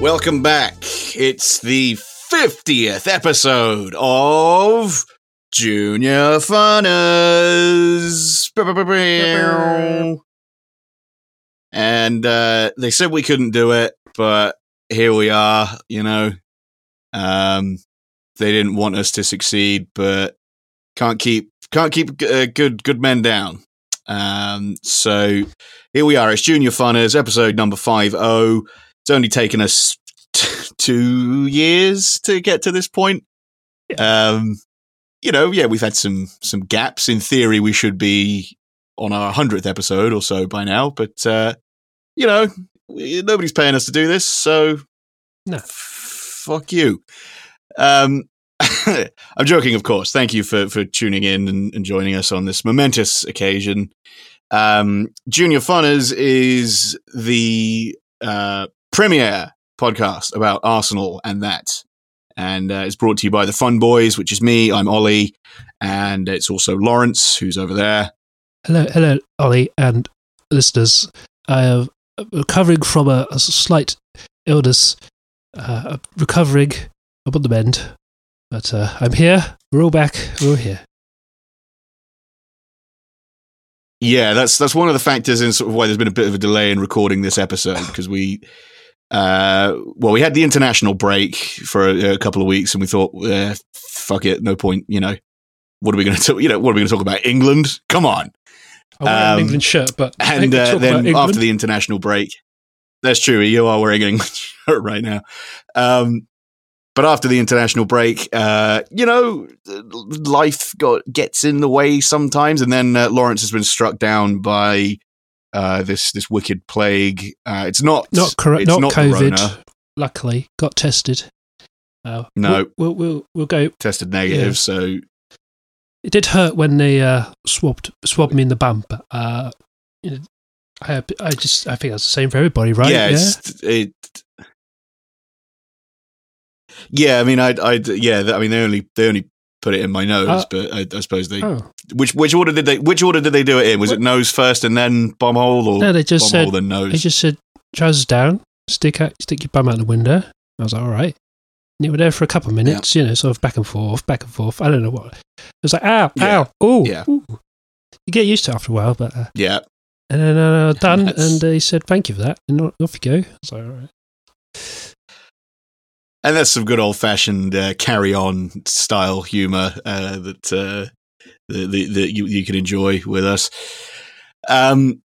Welcome back. It's the 50th episode of Junior Funners. And uh, they said we couldn't do it, but here we are, you know. Um, they didn't want us to succeed, but can't keep can't keep uh, good good men down. Um, so here we are. It's Junior Funners, episode number five oh. It's only taken us t- two years to get to this point. Um, you know, yeah, we've had some some gaps. In theory, we should be on our hundredth episode or so by now, but uh, you know, we- nobody's paying us to do this, so No. f- fuck you. Um, I'm joking, of course. Thank you for for tuning in and, and joining us on this momentous occasion. Um, Junior Funners is the uh, premier podcast about Arsenal and that. And uh, it's brought to you by the Fun Boys, which is me. I'm Ollie. And it's also Lawrence, who's over there. Hello, hello, Ollie and listeners. I am recovering from a, a slight illness. Uh, recovering. I'm on the mend, but uh, I'm here. We're all back. We're all here. Yeah, that's that's one of the factors in sort of why there's been a bit of a delay in recording this episode because we, uh, well, we had the international break for a, a couple of weeks and we thought, eh, fuck it, no point, you know, what are we going to talk? You know, what are we going to talk about? England? Come on! I'm wearing Um, an England shirt, but And uh, then after the international break, that's true. You are wearing an England shirt right now. Um, but after the international break, uh, you know, life got gets in the way sometimes, and then uh, Lawrence has been struck down by uh, this this wicked plague. Uh, it's not not cor- it's not, not COVID. Rona. Luckily, got tested. Uh, No. we'll, we'll we'll we'll go. tested negative. Yeah. So It did hurt when they uh, swabbed swabbed me in the bum, but uh, you know, I I just I think that's the same for everybody, right? yeah, it's, it. Yeah, I mean, I, I, yeah, I mean, they only they only put it in my nose, Uh, but I, I suppose they Oh Which which order did they which order did they do it in? Was it nose first and then bomb hole or no, they just bomb said hole then nose? They just said, trousers down, stick out, stick your bum out the window. I was like, all right. And they were there for a couple of minutes, you know, sort of back and forth, back and forth. I don't know what. It was like, ow, Yeah. ow, ooh, Yeah. ooh. You get used to it after a while, but. Uh, yeah. and then uh, done, and they said, thank you for that. And off you go. I was like, all right. And that's some good old fashioned uh, carry on style humor uh, that uh, that, you, you can enjoy with us. Um,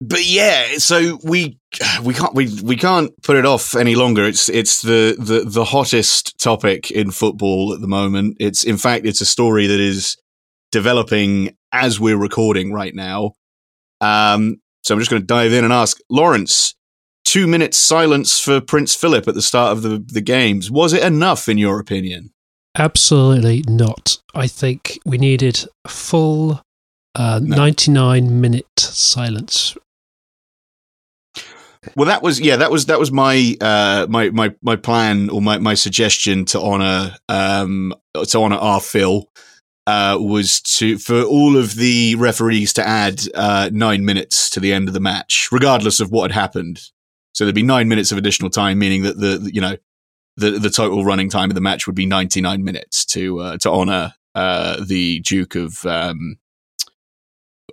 but yeah, so we we can't we, we can't put it off any longer. It's it's the, the the hottest topic in football at the moment. It's in fact it's a story that is developing as we're recording right now. Um, so I'm just going to dive in and ask Lawrence. Two minutes silence for Prince Philip at the start of the, the games. Was it enough, in your opinion? Absolutely not. I think we needed a full uh, No. 99 minute silence. Well, that was yeah, that was that was my uh, my my my plan or my, my suggestion to honor um, to honor our Phil uh, was to for all of the referees to add uh, nine minutes to the end of the match, regardless of what had happened. So there'd be nine minutes of additional time, meaning that the, you know the the total running time of the match would be ninety nine minutes to uh, to honor uh, the Duke of um,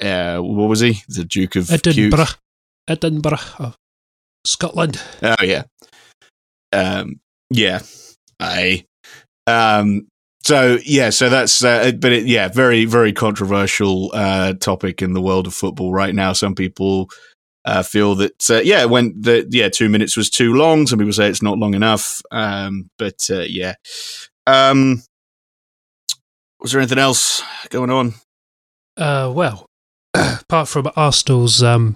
uh, what was he? The Duke of Cute. Edinburgh. Edinburgh. Oh, Scotland. Oh yeah. Um yeah. I um so yeah, so that's uh, but it, yeah, very very controversial uh topic in the world of football right now. Some people uh, feel that uh, yeah, when the yeah, 2 minutes was too long. Some people say it's not long enough. Um but uh, yeah. Um was there anything else going on? Uh, well, apart from Arsenal's um,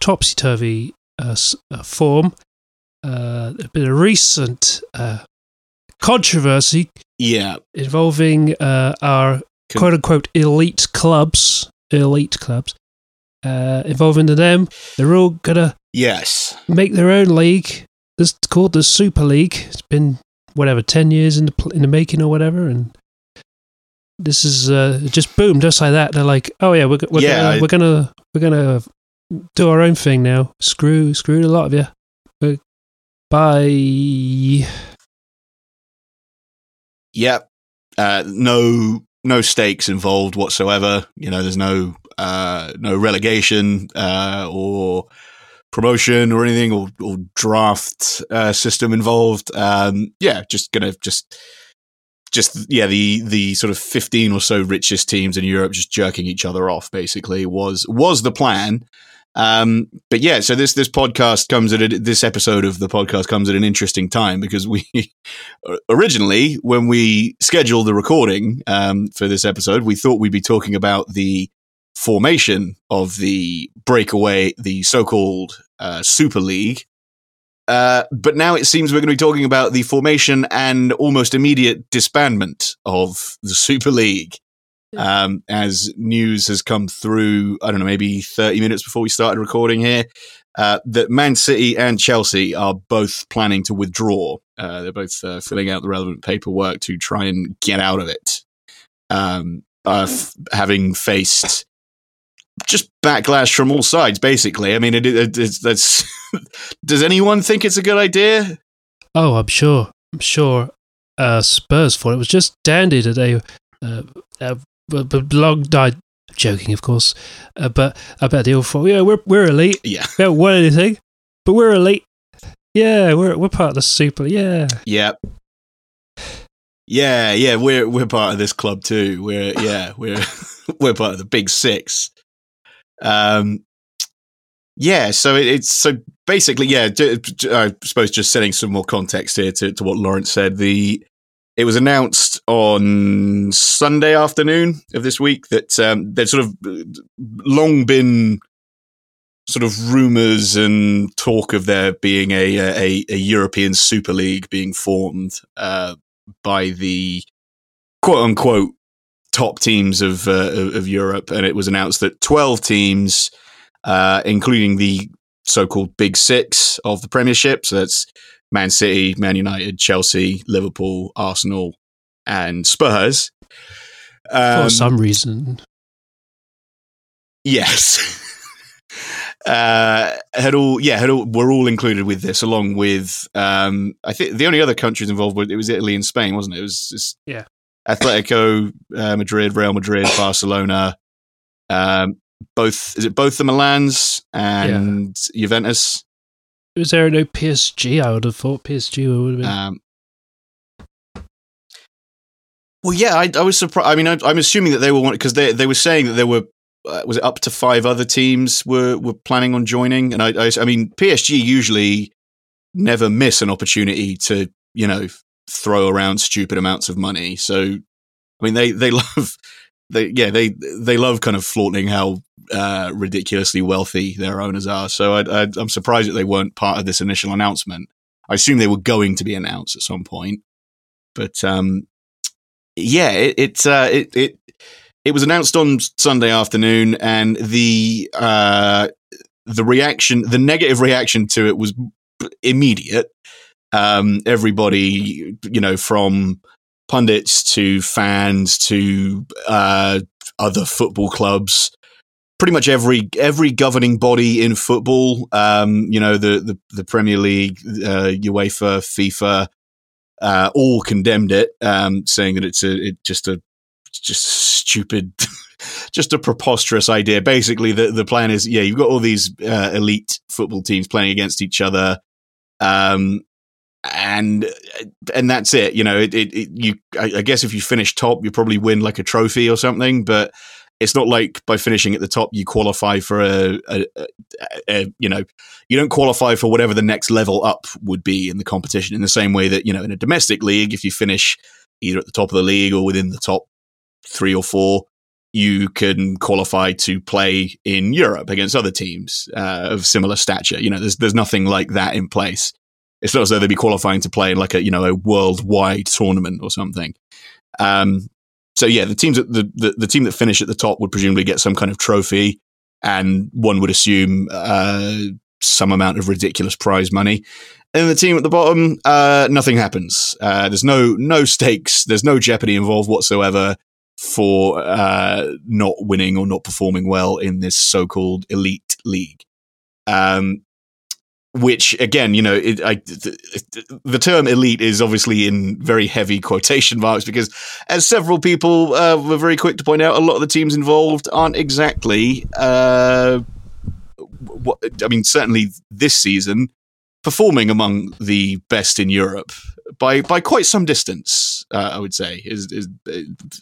topsy turvy uh, uh, form, uh, there's been a recent uh, controversy Yeah. involving uh, our Con- quote unquote elite clubs, elite clubs, uh, involving them. They're all gonna Yes. make their own league. It's called the Super League. It's been whatever ten years in the pl- in the making or whatever, and this is uh, just boom, just like that. They're like, oh yeah, we're we're, Yeah, gonna, I- we're gonna we're gonna do our own thing now. Screw screw a lot of you. We're Bye. Yep. Uh, no no stakes involved whatsoever. You know, there's no uh, no relegation uh, or promotion or anything or, or draft uh, system involved. Um, yeah, just gonna just just yeah the the sort of 15 or so richest teams in Europe just jerking each other off basically was was the plan. Um, but yeah, so this this podcast comes at a, this episode of the podcast comes at an interesting time because we originally when we scheduled the recording um, for this episode, we thought we'd be talking about the formation of the breakaway, the so-called uh, Super League. Uh, but now it seems we're going to be talking about the formation and almost immediate disbandment of the Super League um, as news has come through, I don't know, maybe 30 minutes before we started recording here, uh, that Man City and Chelsea are both planning to withdraw. Uh, they're both uh, filling out the relevant paperwork to try and get out of it, um, f- having faced just backlash from all sides. Basically, I mean, it, it, it's, that's. does anyone think it's a good idea? Oh, I'm sure. I'm sure. Uh, Spurs for it was just dandy today. Uh, uh, but, long died joking, of course. Uh, but I bet they all thought, yeah, we're we're elite. Yeah, we haven't won anything, but we're elite. Yeah, we're we're part of the super. Yeah, yeah, yeah, yeah. We're we're part of this club too. We're yeah, we're we're part of the big six. Um, yeah. So it, it's so basically, yeah. I suppose just setting some more context here to to what Lawrence said. The it was announced on Sunday afternoon of this week that um, there's sort of long been sort of rumors and talk of there being a a, a European Super League being formed uh, by the quote unquote top teams of uh, of Europe, and it was announced that twelve teams, uh, including the so-called Big Six of the Premiership, so that's Man City, Man United, Chelsea, Liverpool, Arsenal, and Spurs. Um, For some reason. Yes. uh, had all, yeah, had all, were all included with this, along with, um, I think the only other countries involved were, it was Italy and Spain, wasn't it? It was yeah. Atletico uh, Madrid, Real Madrid, Barcelona, um, both, is it both the Milans and yeah. Juventus? Was there no PSG? I would have thought PSG would have been. Um, well, yeah, I, I was surprised. I mean, I, am assuming that they were because they they were saying that there were uh, was it up to five other teams were were planning on joining, and I, I, I mean PSG usually never miss an opportunity to you know throw around stupid amounts of money. So, I mean, they they love they yeah they they love kind of flaunting how uh, ridiculously wealthy their owners are. So I, am surprised that they weren't part of this initial announcement. I assume they were going to be announced at some point, but um, yeah, it it, uh, it it it was announced on Sunday afternoon, and the uh, the reaction, the negative reaction to it was immediate. Um, everybody, you know, from pundits to fans to uh, other football clubs, pretty much every every governing body in football, um, you know, the the, the Premier League, uh, UEFA, FIFA, uh, all condemned it, um, saying that it's a it just a just stupid, just a preposterous idea. Basically, the the plan is yeah, you've got all these uh, elite football teams playing against each other. Um, and and that's it. You know, it, it, it you. I, I, guess if you finish top, you probably win like a trophy or something. But it's not like by finishing at the top you qualify for a, a, a, a, you know you don't qualify for whatever the next level up would be in the competition in the same way that you know in a domestic league if you finish either at the top of the league or within the top three or four you can qualify to play in Europe against other teams uh, of similar stature. You know, there's there's nothing like that in place. It's not as though they'd be qualifying to play in like a you know a worldwide tournament or something. Um, so yeah, the teams that the, the, the team that finish at the top would presumably get some kind of trophy, and one would assume uh, some amount of ridiculous prize money. And the team at the bottom, uh, nothing happens. Uh, there's no no stakes. There's no jeopardy involved whatsoever for uh, not winning or not performing well in this so-called elite league. Um, which again, you know, it, I, the, the, term elite is obviously in very heavy quotation marks because, as several people uh, were very quick to point out, a lot of the teams involved aren't exactly. Uh, what, I mean, certainly this season, performing among the best in Europe by by quite some distance. Uh, I would say is is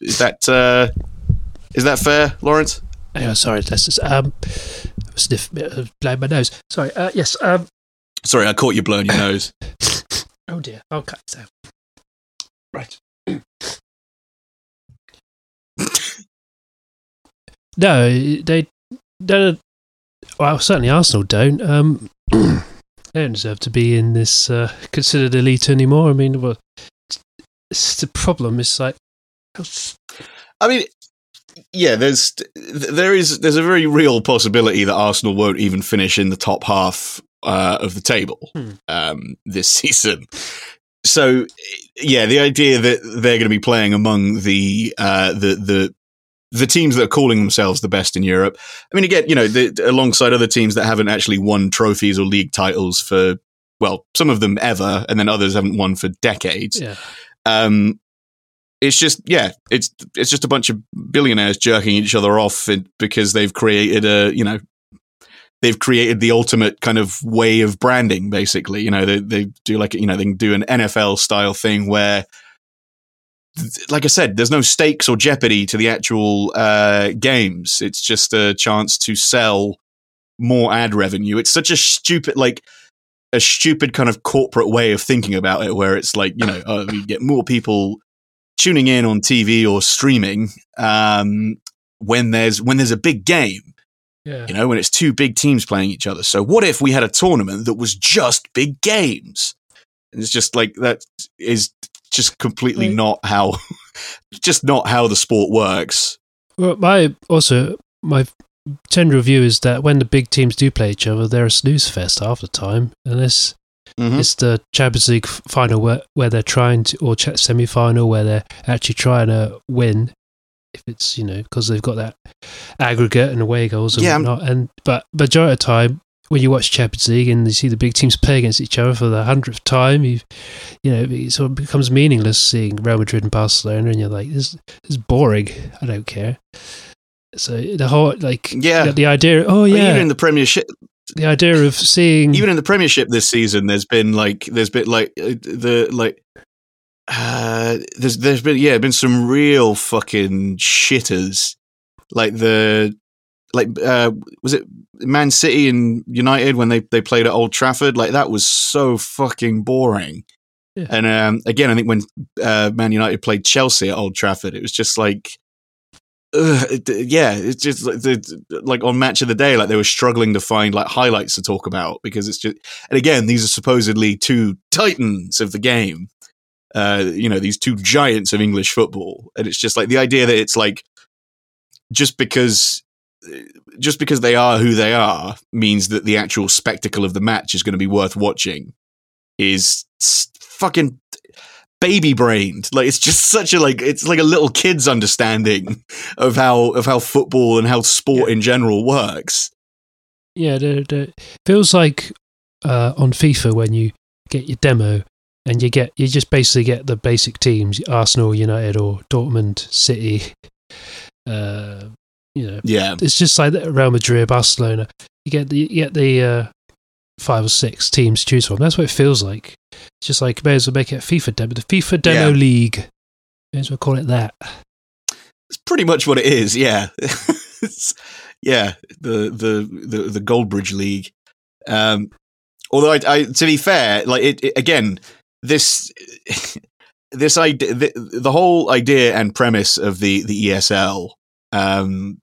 is that uh, is that fair, Lawrence? Sorry, let's just um, sniff, uh, blow my nose. Sorry. Uh, yes. Um, Sorry, I caught you blowing your nose. oh dear, I'll cut this out. Right. no, they don't. Well, certainly Arsenal don't. Um, they don't deserve to be in this uh, considered elite anymore. I mean, well, it's the problem. is like, I mean, yeah, there's there is there's a very real possibility that Arsenal won't even finish in the top half uh, of the table hmm. um, this season. So, yeah, the idea that they're going to be playing among the uh, the the the teams that are calling themselves the best in Europe. I mean, again, you know, the, alongside other teams that haven't actually won trophies or league titles for well, some of them ever, and then others haven't won for decades. Yeah. Um, it's just yeah, it's it's just a bunch of billionaires jerking each other off because they've created a you know they've created the ultimate kind of way of branding basically. You know they, they do like you know they can do an nfl style thing where like i said there's no stakes or jeopardy to the actual uh, games. It's just a chance to sell more ad revenue. It's such a stupid like a stupid kind of corporate way of thinking about it where it's like you know uh, we get more people tuning in on tv or streaming um, when there's when there's a big game yeah. You know, when it's two big teams playing each other. So what if we had a tournament that was just big games? And it's just like that is just completely not how just not how the sport works. Well, my also my general view is that when the big teams do play each other, they're a snooze fest half the time, and this mm-hmm. it's the Champions League final where where they're trying to or semi final where they're actually trying to win, if it's you know because they've got that aggregate and away goals and yeah, whatnot. And but majority of the time, when you watch Champions League and you see the big teams play against each other for the hundredth time, you you know it sort of becomes meaningless seeing Real Madrid and Barcelona, and you're like, this, this is boring. I don't care. So the whole like yeah the idea oh yeah even in the Premiership the idea of seeing even in the Premiership this season, there's been like there's been like uh, the like uh, there's there's been yeah been some real fucking shitters like the like uh, was it Man City and United when they they played at Old Trafford like that was so fucking boring. Yeah. And um, again, I think when uh, Man United played Chelsea at Old Trafford, it was just like, uh, yeah, it's just like, the, like on Match of the Day, like they were struggling to find like highlights to talk about because it's just, and again, these are supposedly two titans of the game, uh, you know, these two giants of English football. And it's just like the idea that it's like just because just because they are who they are means that the actual spectacle of the match is going to be worth watching is fucking baby brained like it's just such a like it's like a little kid's understanding of how of how football and how sport yeah. in general works yeah it feels like uh, on fifa when you get your demo and you get you just basically get the basic teams: Arsenal, United, or Dortmund, City. Uh, you know, yeah, it's just like Real Madrid, Barcelona. You get the you get the uh, five or six teams to choose from. That's what it feels like. It's just like may as well make it a FIFA demo, the FIFA demo yeah. league. May as well call it that. It's pretty much what it is. Yeah, yeah, the the the the Goldbridge League. Um, although I, I, to be fair, like it, it again, this this idea the, the, whole idea and premise of the the ESL um,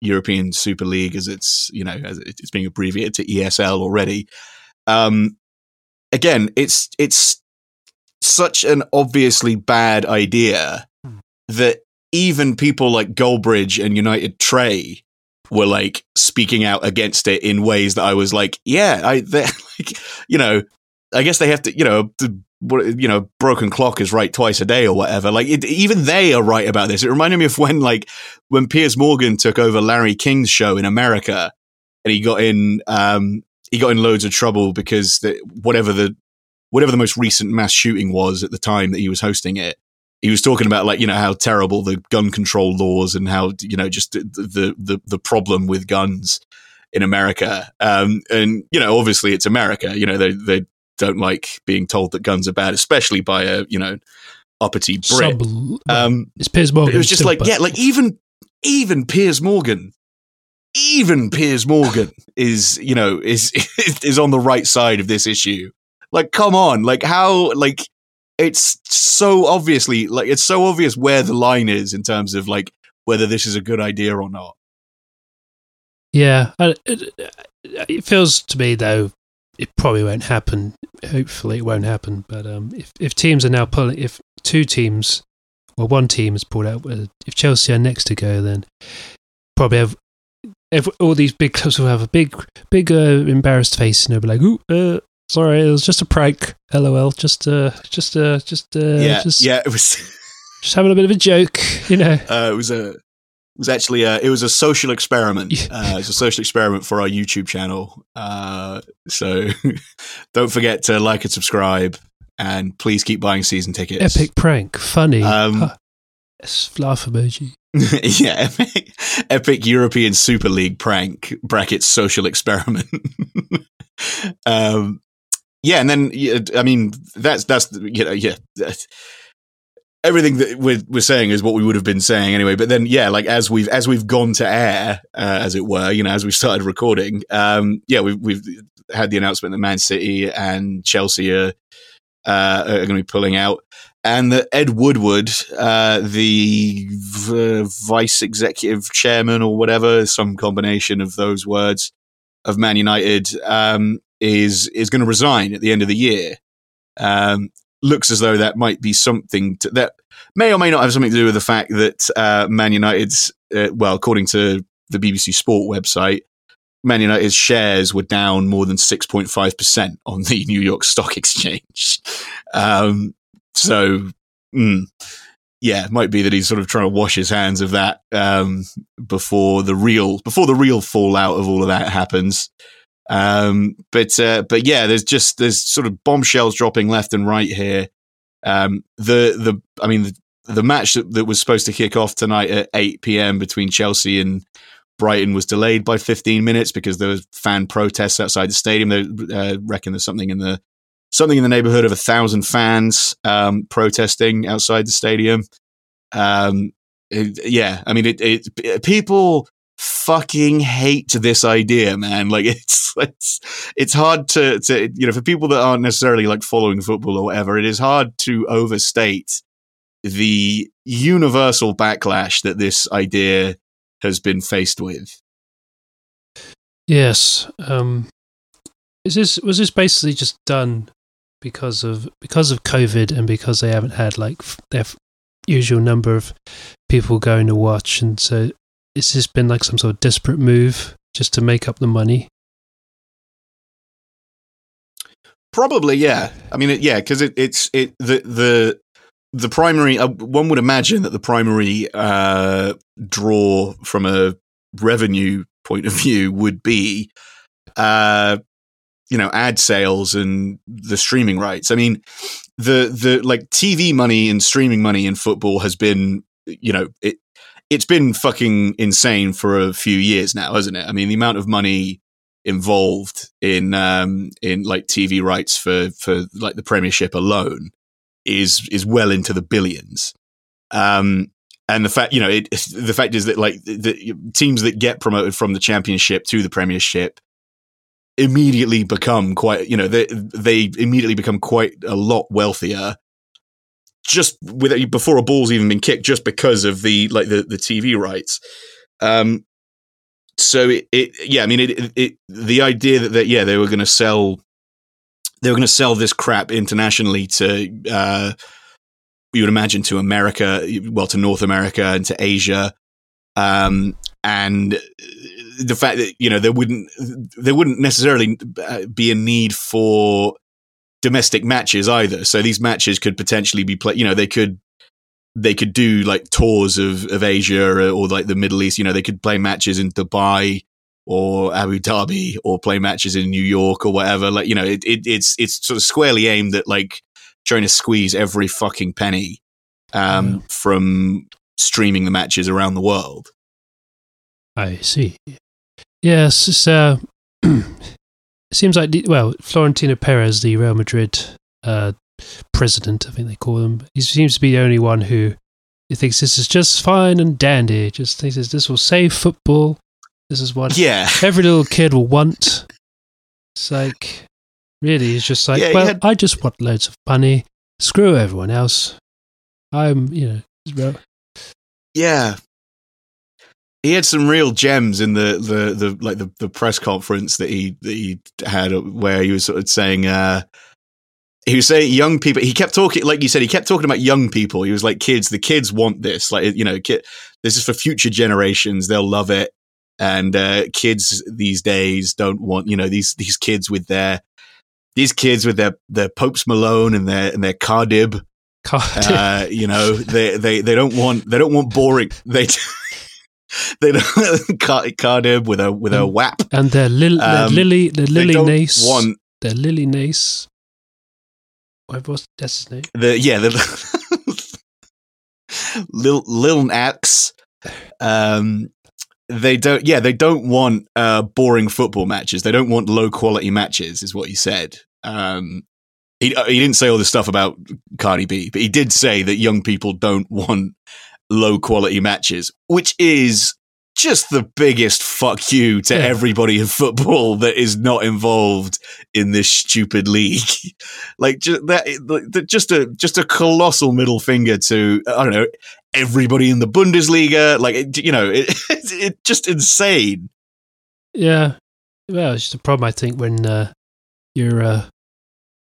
European Super League as it's you know as it's being abbreviated to ESL already um, again it's it's such an obviously bad idea hmm. that even people like Goldbridge and United Trey were like speaking out against it in ways that I was like, yeah, I, like, you know, I guess they have to, you know, you know, broken clock is right twice a day or whatever. Like it, even they are right about this. It reminded me of when like when Piers Morgan took over Larry King's show in America, and he got in. Um, he got in loads of trouble because the, whatever the whatever the most recent mass shooting was at the time that he was hosting it, he was talking about like you know how terrible the gun control laws and how you know just the the the, the problem with guns in America. Um, and you know, obviously it's America. You know, they they don't like being told that guns are bad, especially by a you know uppity Brit. Sub- Um, it's Piers Morgan. it was just like yeah, like even even Piers Morgan, even Piers Morgan is you know is is on the right side of this issue. Like, come on, like how like it's so obviously like it's so obvious where the line is in terms of like whether this is a good idea or not. Yeah, it, it feels to me though it probably won't happen. Hopefully, it won't happen. But um, if if teams are now pulling, if two teams, well, one team has pulled out, if Chelsea are next to go, then probably have. If all these big clubs will have a big, big uh, embarrassed face, and they'll be like, "Ooh, uh, sorry, it was just a prank. LOL, just, uh, just, uh, just, uh, yeah, just, yeah, it was. just having a bit of a joke, you know." Uh, it was a. It was actually a, it was a social experiment. Uh, it's a social experiment for our YouTube channel. Uh, so don't forget to like and subscribe, and please keep buying season tickets. Epic prank, funny. Um, Huh. Laugh emoji. yeah, epic, epic European Super League prank bracket social experiment. um, yeah, and then I mean that's that's you know yeah. Everything that we're, we're saying is what we would have been saying anyway. But then, yeah, like as we've as we've gone to air, uh, as it were, you know, as we've started recording, um, yeah, we've we've had the announcement that Man City and Chelsea are uh, are going to be pulling out and that Ed Woodward, uh, the v- vice executive chairman or whatever, some combination of those words of Man United, um, is is going to resign at the end of the year. Um, looks as though that might be something to, that may or may not have something to do with the fact that uh, Man United's, uh, well, according to the BBC Sport website, Man United's shares were down more than 6.5% on the New York Stock Exchange. Um, so, mm, yeah, it might be that he's sort of trying to wash his hands of that um, before the real before the real fallout of all of that happens. Um, but uh, but yeah, there's just there's sort of bombshells dropping left and right here. Um, the the I mean the, the match that, that was supposed to kick off tonight at 8 p.m. between Chelsea and Brighton was delayed by 15 minutes because there was fan protests outside the stadium. They uh, reckon there's something in the something in the neighborhood of a thousand fans um, protesting outside the stadium. Um, it- yeah, I mean, it, it people fucking hate this idea, man. Like it's it's it's hard to to you know for people that aren't necessarily like following football or whatever. It is hard to overstate the universal backlash that this idea has been faced with. Yes. Um, is this was this basically just done because of because of COVID and because they haven't had like their usual number of people going to watch, and so it's just been like some sort of desperate move just to make up the money. Probably, yeah. I mean, it, yeah, because it, it's it the the the primary. Uh, one would imagine that the primary uh, draw from a revenue point of view would be, uh, you know, ad sales and the streaming rights. I mean, the the like TV money and streaming money in football has been, you know, it it's been fucking insane for a few years now, hasn't it? I mean, the amount of money involved in um in like TV rights for for like the Premiership alone is is well into the billions. Um and the fact you know it, the fact is that like the teams that get promoted from the championship to the premiership immediately become quite you know they they immediately become quite a lot wealthier just with before a ball's even been kicked just because of the like the the TV rights. Um so it, it yeah i mean it, it, it the idea that, that yeah they were going to sell they were going to sell this crap internationally to uh you would imagine to america well to north america and to asia. Um and the fact that you know there wouldn't there wouldn't necessarily uh, be a need for domestic matches either so these matches could potentially be played you know they could they could do like tours of, of Asia or, or like the Middle East. You know, they could play matches in Dubai or Abu Dhabi or play matches in New York or whatever. Like you know, it, it it's it's sort of squarely aimed at like trying to squeeze every fucking penny um, Yeah. from streaming the matches around the world. I see. Yes, it's, uh, it seems like the, well, Florentino Perez, the Real Madrid uh, president, I think they call him. He seems to be the only one who thinks this is just fine and dandy. Just thinks this- this will save football. This is what Yeah, every little kid will want. It's like really, it's just like Yeah, well, had- I just want loads of money. Screw everyone else. I'm, you know, yeah. He had some real gems in the the, the like the, the press conference that he that he had where he was sort of saying uh he was saying young people he kept talking like you said he kept talking about young people. He was like kids the kids want this. Like you know kid, this is for future generations. They'll love it. And uh kids these days don't want you know these these kids with their these kids with their their popes malone and their and their cardib God, uh, you know they, they they don't want they don't want boring they they don't Car- Cardib with a with a Um, WAP and lil- they're Um, Lily, they're Lily Nace. want They're Lily Nace. What was that's his name? the yeah the Lil Lil Nax um they don't yeah they don't want uh boring football matches they don't want low quality matches is what he said um he, he didn't say all this stuff about Cardi B but he did say that young people don't want low quality matches which is just the biggest fuck you to Yeah. everybody in football that is not involved in this stupid league like just that just a just a colossal middle finger to i don't know everybody in the bundesliga like it, you know it, it's it just insane Yeah. Well, it's just a problem, I think, when uh, you're uh,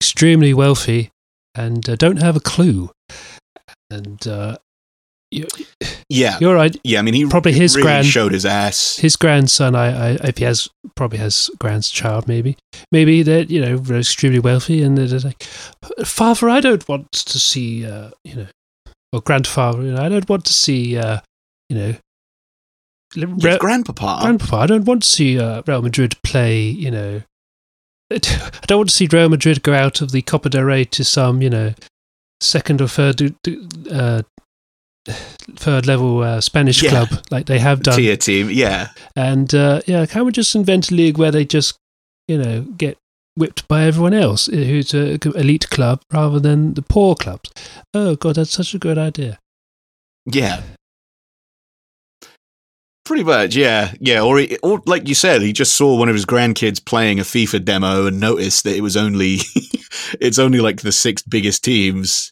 extremely wealthy and uh, don't have a clue. And uh, yeah you're right. yeah i mean he Probably his really grand- showed his ass His grandson, I, I, if he has, probably has grandchild, maybe. Maybe they're, you know, they're extremely wealthy and they're like, Father, I don't want to see, uh, you know, or grandfather, you know, I don't want to see, uh, you know, Re- grandpapa Grandpapa, I don't want to see uh, Real Madrid play, you know. I don't want to see Real Madrid go out of the Copa del Rey to some, you know, second or third uh, third level uh, Spanish Yeah. club like they have done. tier team yeah And uh, yeah, can we just invent a league where they just, you know, get whipped by everyone else uh, who's a elite club rather than the poor clubs? Oh god, that's such a good idea. yeah pretty much yeah yeah or, he, or like you said he just saw one of his grandkids playing a fifa demo and noticed that it was only it's only like the six biggest teams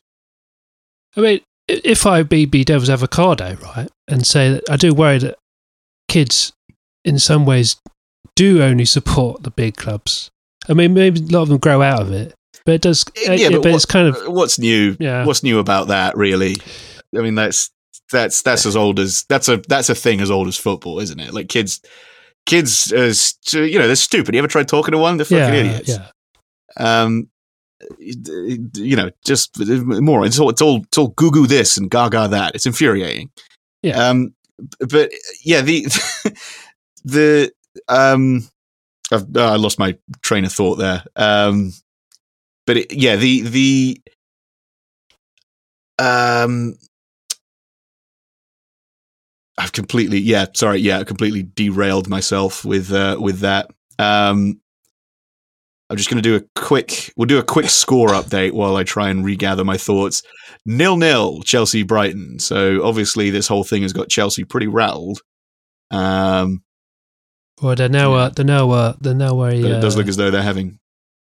I mean, if I be, be devil's avocado, right, and say that I do worry that kids, in some ways, do only support the big clubs. I mean, maybe a lot of them grow out of it, but it does. Yeah, Yeah, but but, it's kind of what's new yeah. what's new about that really i mean that's that's that's as old as that's a that's a thing as old as football isn't it like kids kids as you know they're stupid you ever tried talking to one they're fucking yeah, idiots yeah. um you know just more it's all it's all it's all goo goo this and gaga that. It's infuriating. Yeah. um but yeah the the um I've, uh, I lost my train of thought there. Um but it, yeah the the um I've completely yeah sorry yeah I completely derailed myself with uh with that. Um I'm just going to do a quick. We'll do a quick score update while I try and regather my thoughts. Nil nil, Chelsea Brighton. So obviously this whole thing has got Chelsea pretty rattled. Um, Well, they're now, uh, they're now, uh, they're now a. but it does uh, look as though they're having.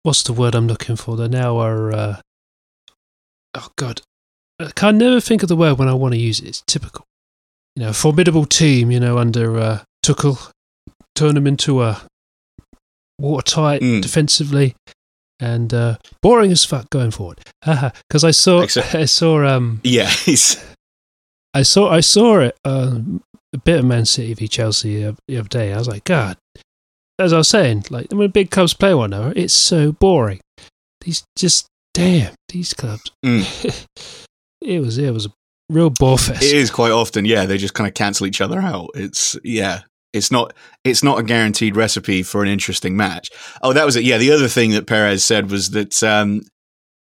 what's the word I'm looking for? They're now are. Uh, oh God, I can never think of the word when I want to use it. It's typical. You know, formidable team. You know, under uh, Tuchel, turn them into a watertight Mm. defensively, and uh, boring as fuck going forward. Because I saw, Except- I saw, um, Yeah, he's, I saw, I saw it. Um, a bit of Man City v Chelsea the the other day. I was like, God, as I was saying, like when big clubs play one another, it's so boring. These just damn these clubs. Mm. it was it was a real bore fest. it is quite often. Yeah, they just kind of cancel each other out. It's yeah, It's not it's not a guaranteed recipe for an interesting match. Oh, that was it. Yeah, the other thing that Perez said was that um,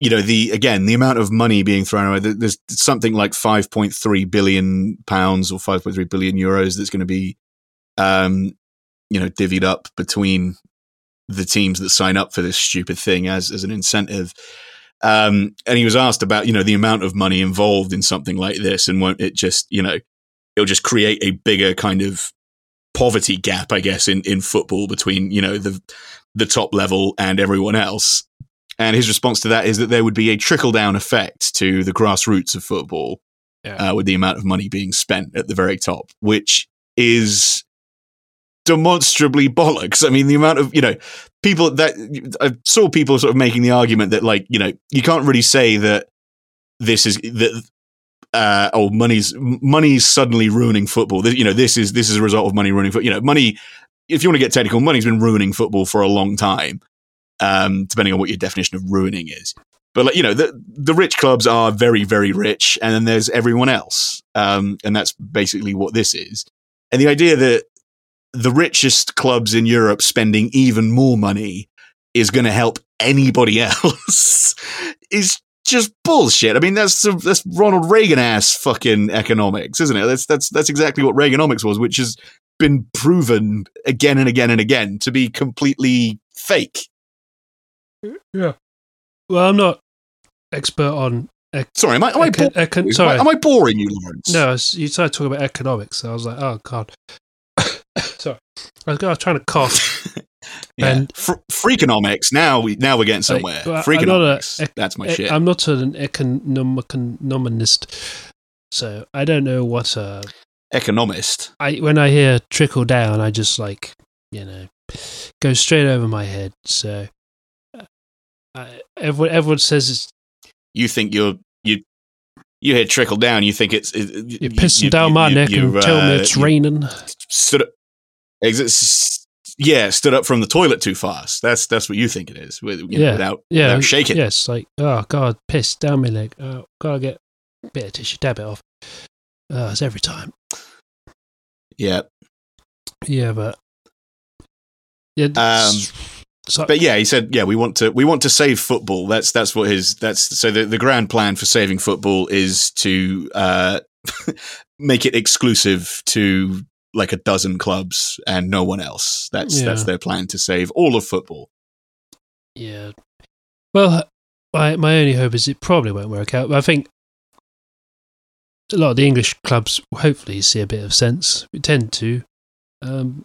you know the again the amount of money being thrown away. There's something like 5.3 billion pounds or 5.3 billion euros that's going to be um, you know divvied up between the teams that sign up for this stupid thing as as an incentive. Um, and he was asked about you know the amount of money involved in something like this, and won't it just you know it'll just create a bigger kind of poverty gap, I guess, in in football between you know the the top level and everyone else. And his response to that is that there would be a trickle down effect to the grassroots of football yeah. uh, with the amount of money being spent at the very top, which is demonstrably bollocks. I mean, the amount of, you know, people that I saw people sort of making the argument that, like, you know, you can't really say that this is that. Uh, oh, money's money's suddenly ruining football. You know, this is this is a result of money ruining football. You know, money. If you want to get technical, money's been ruining football for a long time. Um, depending on what your definition of ruining is. But like, you know, the the rich clubs are very, very rich, and then there's everyone else, um, and that's basically what this is. And the idea that the richest clubs in Europe spending even more money is going to help anybody else is just bullshit. I mean, that's that's Ronald Reagan ass fucking economics, isn't it? That's that's that's exactly what Reaganomics was, which has been proven again and again and again to be completely fake. Yeah. Well, I'm not expert on. Ec- sorry, am I? Am, I bo- sorry. am I boring you, Lawrence? No, you started talking about economics. So I was like, oh god. Sorry, I was, I was trying to cough. yeah. And Fr- freakonomics. Now we now we're getting somewhere. Like, freakonomics. A, that's my shit. I'm not an economist, so I don't know what a economist. I when I hear trickle down, I just like you know go straight over my head. So uh, I, everyone everyone says you think you're you you hear trickle down, you think it's it, you're pissing you, down you, my you, neck and uh, tell me it's raining. Stood up, yeah, stood up from the toilet too fast. That's that's what you think it is, with, yeah, know, without, yeah, without shaking. Yes, like oh god, piss down my leg. Oh, gotta get a bit of tissue, dab it off. Uh, it's every time. Yeah, yeah, but yeah. Um, so, but yeah, he said, yeah, we want to we want to save football. That's that's what his that's so the the grand plan for saving football is to uh, make it exclusive to like a dozen clubs and no one else. That's yeah. that's their plan to save all of football. Yeah. Well, my my only hope is it probably won't work out. But I think a lot of the English clubs hopefully see a bit of sense. We tend to. Um,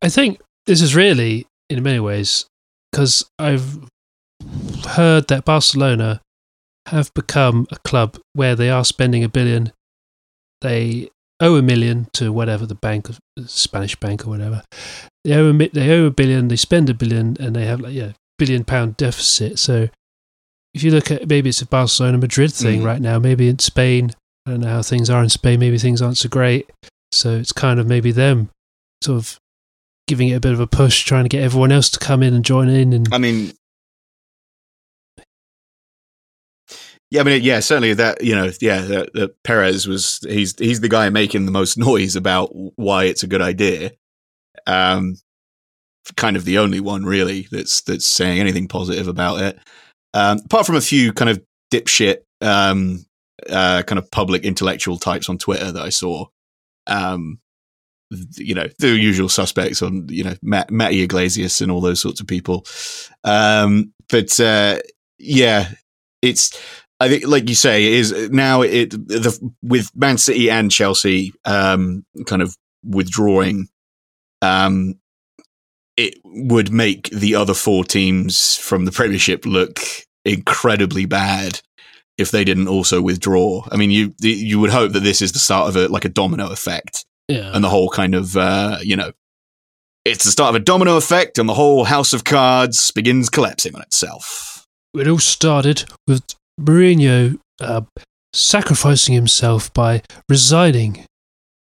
I think this is really, in many ways, because I've heard that Barcelona have become a club where they are spending a billion. They owe a million to whatever the bank, Spanish bank or whatever. They owe a, they owe a billion, they spend a billion, and they have like yeah billion pound deficit. So if you look at maybe it's a Barcelona Madrid thing mm. right now, maybe in Spain, I don't know how things are in Spain. Maybe things aren't so great. So it's kind of maybe them sort of giving it a bit of a push, trying to get everyone else to come in and join in. And I mean, yeah, I mean, yeah, certainly that you know, yeah, that, that Perez was he's he's the guy making the most noise about why it's a good idea. Um, kind of the only one really that's that's saying anything positive about it. Um, apart from a few kind of dipshit, um, uh, kind of public intellectual types on Twitter that I saw. Um, you know the usual suspects on you know Matt, Matty Yglesias and all those sorts of people. Um, but uh, yeah, it's I think like you say is now it the with Man City and Chelsea um, kind of withdrawing. Um, it would make the other four teams from the Premiership look incredibly bad if they didn't also withdraw. I mean, you you would hope that this is the start of a like a domino effect yeah. And the whole kind of, uh, you know, it's the start of a domino effect, and the whole house of cards begins collapsing on itself. It all started with Mourinho uh, sacrificing himself by resigning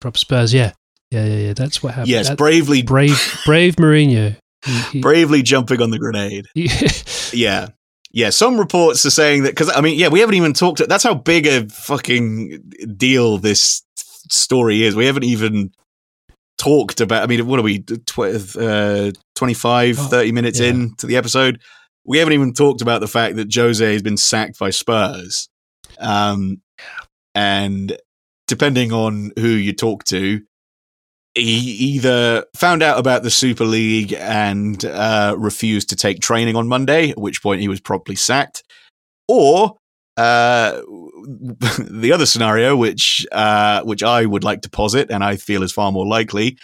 from Spurs. Yeah, yeah, yeah, yeah. That's what happened. Yes, that, bravely, brave, brave Mourinho. He, he, bravely jumping on the grenade. yeah. Yeah, some reports are saying that because I mean, yeah, we haven't even talked. That's how big a fucking deal this story is. We haven't even talked about. I mean, what are we? Tw- uh, 25, Oh, 30 minutes yeah. in to the episode. We haven't even talked about the fact that Jose has been sacked by Spurs. Um, and depending on who you talk to, he either found out about the Super League and uh, refused to take training on Monday, at which point he was promptly sacked, or uh, the other scenario, which uh, which I would like to posit, and I feel is far more likely,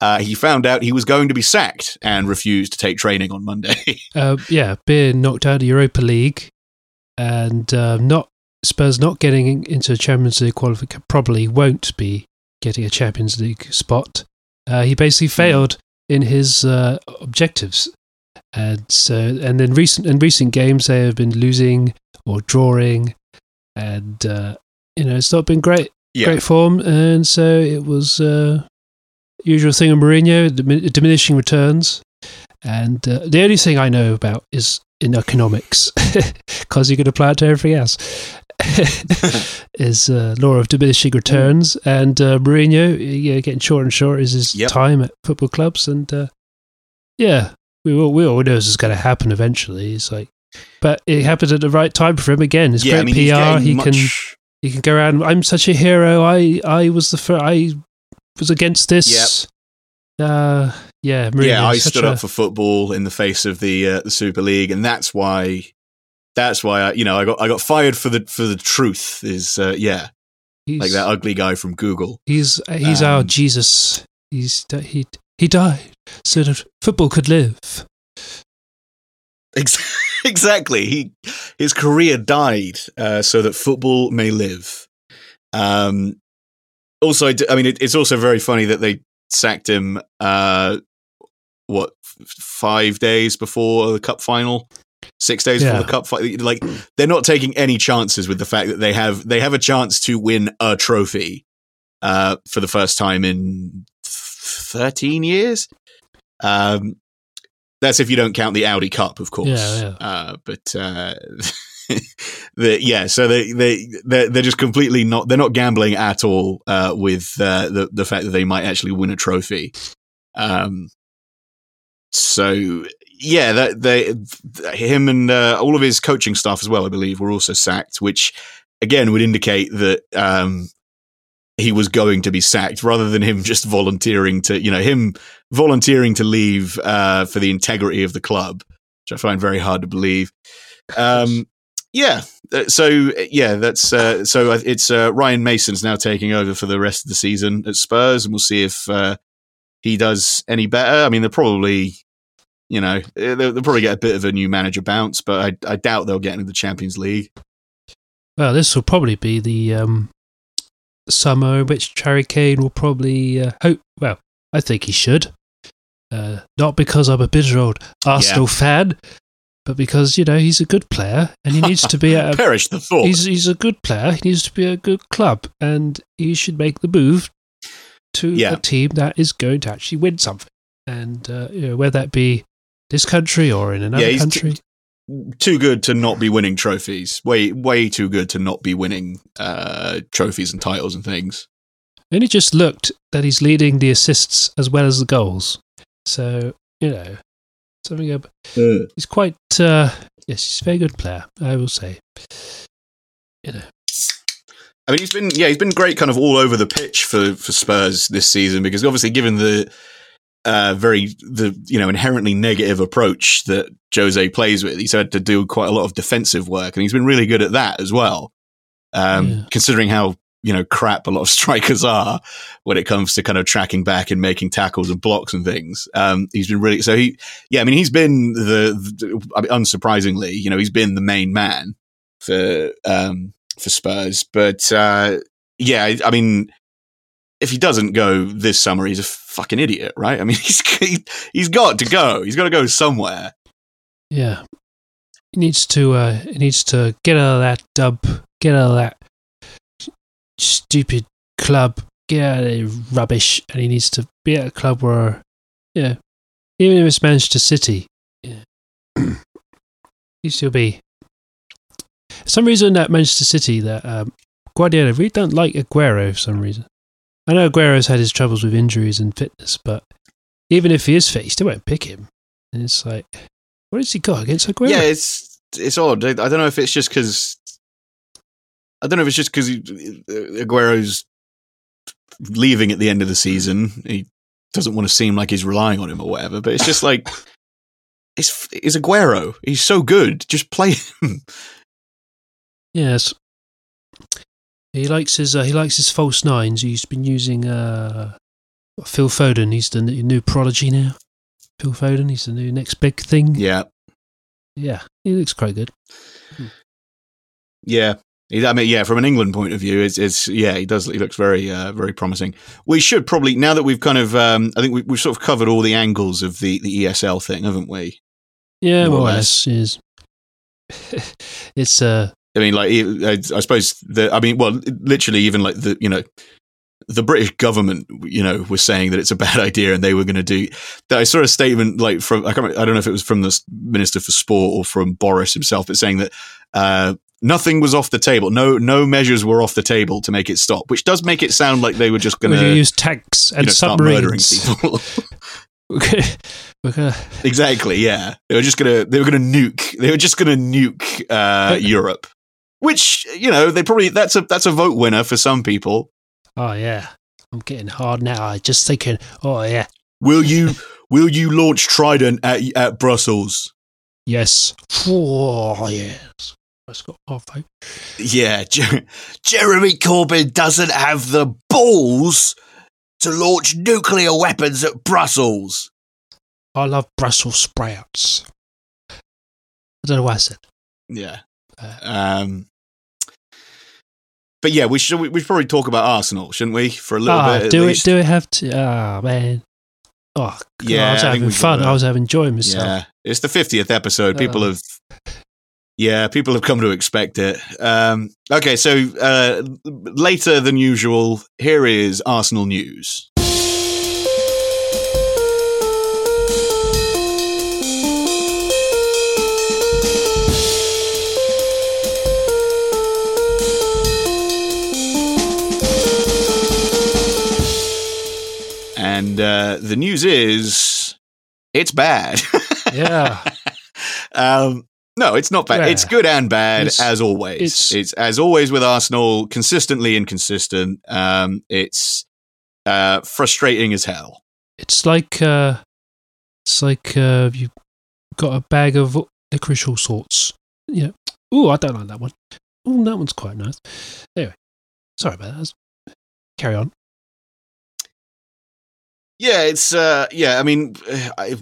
uh, he found out he was going to be sacked and refused to take training on Monday. Uh, yeah, being knocked out of Europa League and uh, not Spurs not getting into a Champions League qualification probably won't be getting a Champions League spot. Uh, he basically failed in his uh, objectives, and so and then recent in recent games they have been losing or drawing, and uh, you know it's not been great great form, and so it was uh, usual thing of Mourinho, dimin- diminishing returns. And uh, the only thing I know about is in economics, because you can apply it to everything else, is uh, law of diminishing returns. And uh, Mourinho, yeah, getting shorter and shorter is his Yep. time at football clubs. And uh, yeah, we all, we all know this is going to happen eventually. It's like, but it happened at the right time for him again. It's yeah, I great mean, PR. He much, can you can go around. I'm such a hero. I I was the first. I was against this. Uh, yeah, Mourinho yeah, I stood a- up for football in the face of the uh, the Super League, and that's why that's why I, you know I got I got fired for the for the truth. Is uh, yeah, he's, like that ugly guy from Google. He's he's our Um, Jesus. He's he he died so that football could live. Exactly. He his career died uh, so that football may live. Um, also, I, d- I mean, it, it's also very funny that they sacked him. Uh, what f- five days before the cup final? Six days Yeah. before the cup final? Like they're not taking any chances with the fact that they have they have a chance to win a trophy uh, for the first time in thirteen years. Um, that's if you don't count the Audi Cup, of course. Yeah, yeah. Uh, but uh, the, yeah, so they they they're, they're just completely not they're not gambling at all uh, with uh, the the fact that they might actually win a trophy. Um, so yeah, that they him and uh, all of his coaching staff as well, I believe, were also sacked, which again would indicate that um, he was going to be sacked rather than him just volunteering to you know him volunteering to leave uh, for the integrity of the club, which I find very hard to believe. Um, yeah, uh, so uh, yeah, that's uh, so uh, it's uh, Ryan Mason's now taking over for the rest of the season at Spurs, and we'll see if uh, he does any better. I mean, they'll probably, you know, they'll, they'll probably get a bit of a new manager bounce, but I, I doubt they'll get into the Champions League. Well, this will probably be the um, summer in which Harry Kane will probably uh, hope. Well, I think he should. Uh, not because I'm a bitter old Arsenal fan, but because you know he's a good player and he needs to be at a Perish the thought. he's he's a good player. He needs to be a good club, and he should make the move to Yeah. a team that is going to actually win something. And uh, you know, whether that be this country or in another Yeah, country, too good to not be winning trophies. Way, way too good to not be winning uh, trophies and titles and things. and it just looked that he's leading the assists as well as the goals. So you know, something. Ab- he's quite. Uh, yes, he's a very good player. I will say. You know, I mean, he's been yeah, he's been great, kind of all over the pitch for for Spurs this season because obviously, given the uh, very the you know inherently negative approach that Jose plays with, he's had to do quite a lot of defensive work, and he's been really good at that as well. Um, Yeah. Considering how you know crap a lot of strikers are when it comes to kind of tracking back and making tackles and blocks and things, um, he's been really so he yeah, I mean, he's been the, the unsurprisingly, you know, he's been the main man for um, for Spurs. But uh, yeah, I, I mean, if he doesn't go this summer, he's a fucking idiot, right? I mean, he's he, he's got to go. He's got to go somewhere. yeah. He needs to. Uh, he needs to get out of that dub. Get out of that stupid club. Get out of the rubbish, and he needs to be at a club where, yeah, even if it's Manchester City, yeah, he still be. For some reason, at Manchester City, that um, Guardiola really don't like Aguero for some reason. I know Aguero's had his troubles with injuries and fitness, but even if he is fit, he still won't pick him. And it's like, what has he got against Aguero? Yeah, it's it's odd. I I don't know if it's just because I don't know if it's just because Aguero's leaving at the end of the season. He doesn't want to seem like he's relying on him or whatever. But it's just like it's it's Aguero. He's so good. Just play him. Yes. He likes his uh, he likes his false nines. He's been using uh, Phil Foden. He's the new prodigy now. Phil Foden. He's the new next big thing. Yeah, Yeah, he looks quite good. yeah. I mean, yeah. From an England point of view, it's, it's yeah. He does. He looks very, uh, very promising. We should probably now that we've kind of, um, I think we, we've sort of covered all the angles of the the ESL thing, haven't we? Yeah, More or less. Yes. it's uh I mean, like, I, I suppose the, I mean, well, literally, even like the, you know, the British government, you know, was saying that it's a bad idea and they were going to do that. I saw a statement like from, I, can't remember, I don't know if it was from the Minister for Sport or from Boris himself, but saying that, uh, Nothing was off the table. No, no measures were off the table to make it stop, which does make it sound like they were just going to use tanks and you know, submarines. people. We're gonna, we're gonna, exactly. Yeah, they were just gonna they were gonna nuke. They were just gonna nuke uh, But- Europe, which you know they probably that's a that's a vote winner for some people. oh yeah, I'm getting hard now. I just thinking, oh yeah, Will you will you launch Trident at at Brussels? yes, oh yes. Let's go. Oh, vote. Yeah, Jer- Jeremy Corbyn doesn't have the balls to launch nuclear weapons at Brussels. I love Brussels sprouts. I don't know why I said. Yeah. Uh, Um, but yeah, we should we, we should probably talk about Arsenal, shouldn't we? For a little ah, bit. do it? least. Do it have to? Ah, man. Oh, God, Yeah, I was having we've fun. I was having enjoying myself. Yeah, it's the fiftieth episode. People Uh. have, yeah, people have come to expect it. Um, okay, so uh, later than usual, here is Arsenal news. And uh, the news is, it's bad. Yeah. um, no, it's not bad. Yeah. It's good and bad It's- as always. It's, it's- as always with Arsenal, consistently inconsistent. Um, it's uh, frustrating as hell. It's like uh, it's like uh, you've got a bag of licorice all sorts. You know, ooh, I don't like that one. Ooh, that one's quite nice. Anyway, sorry about that. Carry on. Yeah, it's uh, yeah. I mean, I,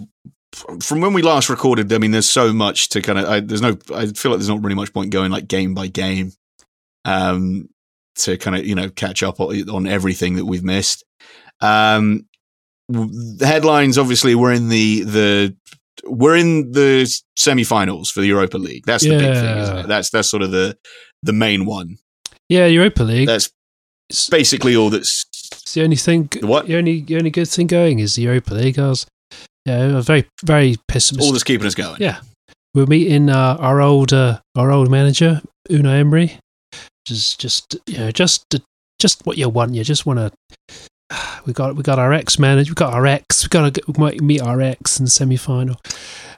from when we last recorded, I mean, there's so much to kind of. I, there's no. I feel like there's not really much point going like game by game, um, to kind of you know catch up on, on everything that we've missed. Um, the headlines obviously we're in the the we're in the semi-finals for the Europa League. That's the big thing. Isn't it? That's that's sort of the the main one. Yeah, Europa League. That's It's, basically all that's it's the only thing. What? The only the only good thing going is the Europa League. I was, yeah, very very pessimistic. all that's keeping us going. Yeah. We're meeting uh, our old uh, our old manager Unai Emery, which is just you know just just what you want. You just want to. We got we got our ex manager. We got our ex. We got to we might meet our ex in the semi final,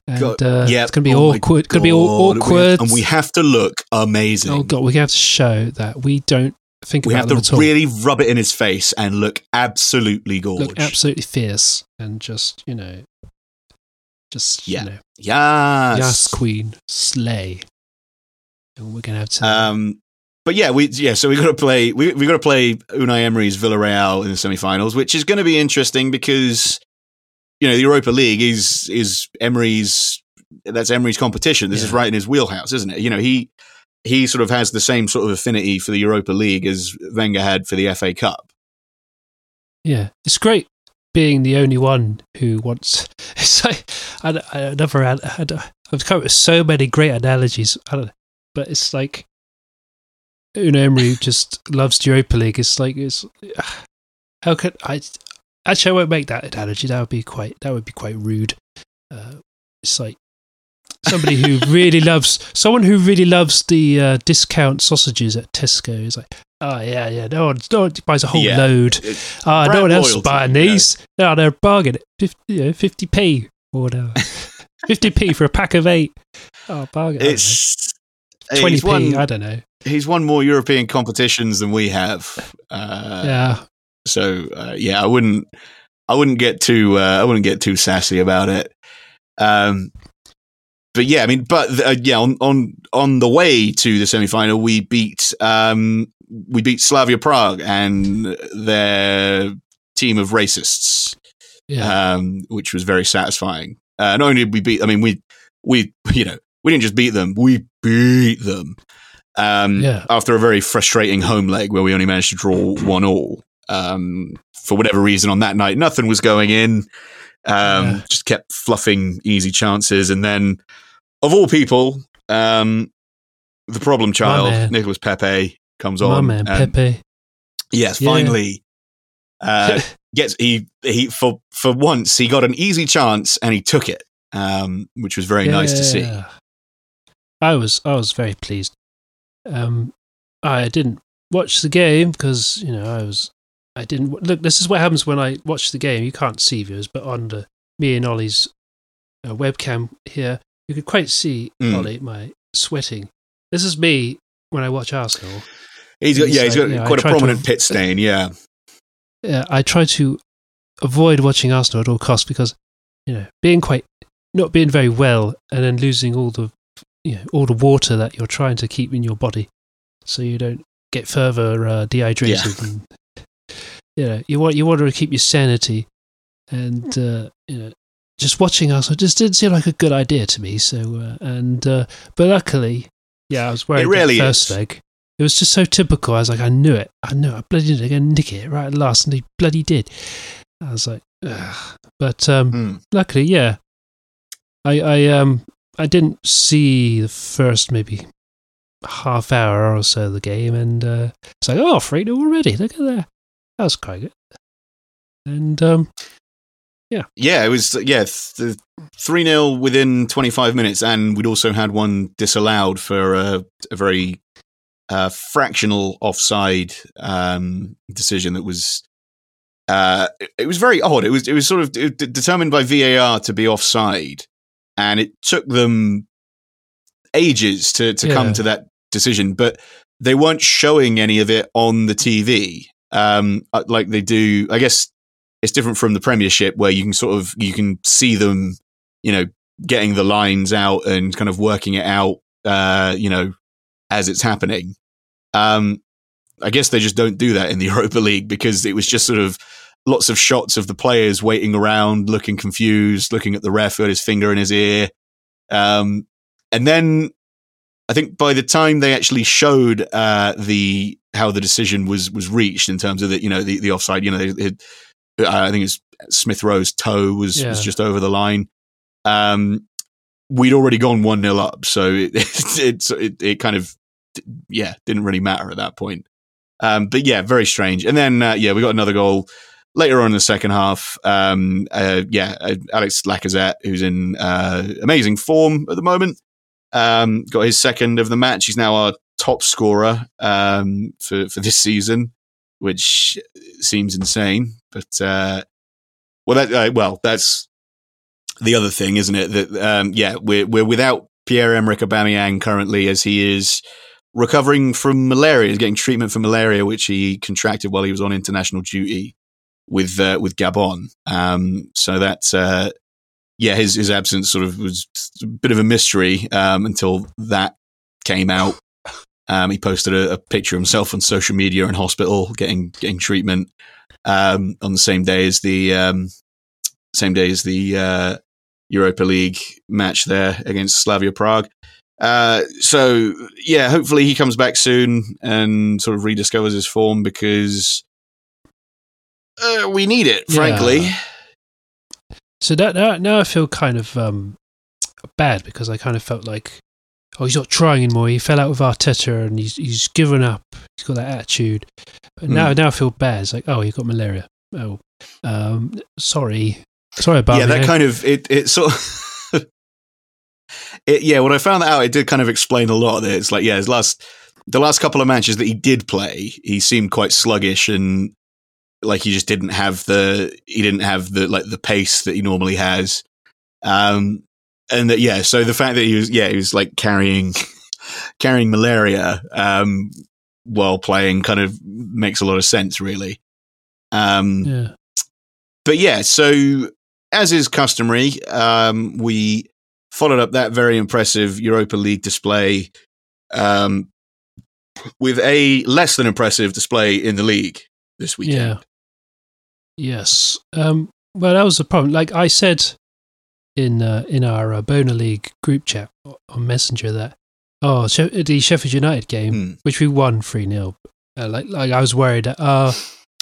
and uh, yep. it's gonna be Oh awkward. Gonna be all God, we have- awkward. and we have to look amazing. oh god, we have to show that we don't think we about have to really rub it in his face and look absolutely gorgeous. Look absolutely fierce and just you know, just Yeah. you know, yes. yes, queen slay. And we're gonna have to. Um, but yeah, we yeah, so we got to play we we got to play Unai Emery's Villarreal in the semi-finals, which is going to be interesting because you know the Europa League is is Emery's that's Emery's competition. This is right in his wheelhouse, isn't it? You know he he sort of has the same sort of affinity for the Europa League as Wenger had for the FA Cup. Yeah, it's great being the only one who wants. It's like I, I never had. had I've come up with so many great analogies. I don't know, but it's like Unai Emery just loves Europa League. It's like it's how could I? Actually, I won't make that analogy. That would be quite. That would be quite rude. Uh, it's like somebody who really loves someone who really loves the uh, discount sausages at Tesco. Is like Oh yeah, yeah. No one, no one buys a whole Yeah. load. Ah, no one else is buying you know. these. No, they're a bargain. 50, you know, 50p or whatever. 50p for a pack of eight. Oh, bargain. It's 20p. He's won, I don't know. he's won more European competitions than we have. Uh, yeah. So uh, yeah, I wouldn't, I wouldn't get too, uh, I wouldn't get too sassy about it. Um, but yeah, I mean, but uh, yeah, on on on the way to the semi final, we beat um, we beat Slavia Prague and their team of racists, Yeah. um, which was very satisfying. Uh, not only did we beat, I mean, we we you know we didn't just beat them, we beat them. Um, Yeah. After a very frustrating home leg where we only managed to draw one all. Um, for whatever reason, on that night, nothing was going in. Um, Yeah. Just kept fluffing easy chances, and then, of all people, um, the problem child. Nicholas Pepe, comes My on. man, and- Pepe. Yes, Yeah. finally, uh, gets he he for for once he got an easy chance and he took it, um, which was very nice to see. I was I was very pleased. Um, I didn't watch the game because you know I was I didn't look. This is what happens when I watch the game. You can't see viewers, but on the me and Ollie's uh, webcam here, you could quite see Mm. Ollie my sweating. This is me when I watch Arsenal. He's got yeah, he's got It's yeah, quite a tried to- prominent pit stain. Yeah, yeah, I try to avoid watching Arsenal at all costs because you know being quite not being very well and then losing all the you know all the water that you're trying to keep in your body, so you don't get further uh, dehydrated. And, you know, you want you want to keep your sanity, and uh, you know, just watching Arsenal just didn't seem like a good idea to me. So uh, and uh, but luckily, yeah, I was worried. It really that first is. leg. It was just so typical. I was like, I knew it. I knew it. I bloody knew they're going to nick it right at last, and he bloody did. I was like, Ugh. but um, Hmm. luckily, yeah, I I um I didn't see the first maybe half hour or so of the game, and uh, it's like, oh, three 0 already. Look at that. That was quite good. And um, yeah, Yeah, it was yeah three 0 within twenty five minutes, and we'd also had one disallowed for a, a very uh, fractional offside um, decision that was. Uh, it- it was very odd. It was it was sort of de- determined by VAR to be offside, and it took them ages to to Yeah. come to that decision. But they weren't showing any of it on the TV, um, uh, like they do. I guess it's different from the Premiership, where you can sort of you can see them, you know, getting the lines out and kind of working it out, uh, you know, as it's happening. Um, I guess they just don't do that in the Europa League because it was just sort of lots of shots of the players waiting around, looking confused, looking at the ref who had his finger in his ear. Um, and then I think by the time they actually showed uh, the how the decision was was reached in terms of the you know the, the offside, you know, it, it, I think it's Smith Rowe's toe was was just over the line. Um, we'd already gone one 0 up, so it it, it it kind of yeah didn't really matter at that point. Um, but yeah, very strange. And then uh, yeah, we got another goal later on in the second half. Um, uh, yeah, uh, Alex Lacazette, who's in uh, amazing form at the moment, um, got his second of the match. He's now our top scorer um, for for this season, which seems insane. But uh, well, that uh, well, that's the other thing, isn't it? That um, yeah, we're we're without Pierre Emerick Aubameyang currently, as he is recovering from malaria. He's getting treatment for malaria, which he contracted while he was on international duty with uh, with Gabon. Um, so that uh, yeah, his his absence sort of was a bit of a mystery um, until that came out. Um, he posted a, a picture of himself on social media in hospital getting getting treatment um, on the same day as the um, same day as the uh, Europa League match there against Slavia Prague. Uh, so yeah, hopefully he comes back soon and sort of rediscovers his form because uh, we need it, Yeah. frankly. so that now, now I feel kind of um, bad because I kind of felt like, oh, he's not trying anymore. He fell out with Arteta and he's he's given up. He's got that attitude. But now Hmm. now I feel bad. It's like, oh, he got malaria. Oh, um, sorry, sorry about yeah, that kind of it. It sort of. It, yeah, when I found that out, it did kind of explain a lot of it. It's like, yeah, his last the last couple of matches that he did play, he seemed quite sluggish and like he just didn't have the he didn't have the like the pace that he normally has. Um, and that yeah, so the fact that he was yeah he was like carrying carrying malaria um while playing kind of makes a lot of sense really. Um, Yeah. but yeah, so as is customary, um, we followed up that very impressive Europa League display um, with a less than impressive display in the league this weekend. Yeah. Yes. Um, well, that was the problem. Like I said in uh, in our uh, Bona League group chat on Messenger that oh the Sheffield United game, Hmm. which we won three 0 uh, like like I was worried that oh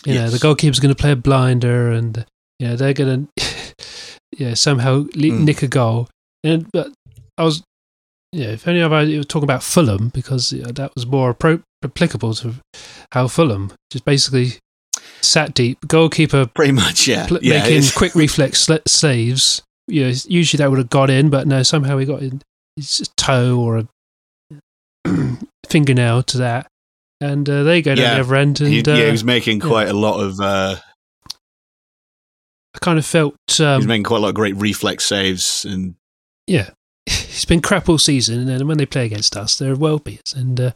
you know Yes. the goalkeeper's going to play a blinder and you know they're going to yeah somehow Hmm. nick a goal. And but I was yeah if only I was talking about Fulham because uh, that was more appro- applicable to how Fulham just basically sat deep goalkeeper Pretty much, yeah. pl- yeah making quick reflex saves. You know, usually that would have got in, but no, somehow he got in his toe or a fingernail to that, and uh, they go down Yeah. the other end. And he, uh, yeah, he was making yeah. quite a lot of uh, I kind of felt, he was um, making quite a lot of great reflex saves and yeah, it's been crap all season, and then when they play against us, they're well beats. And uh,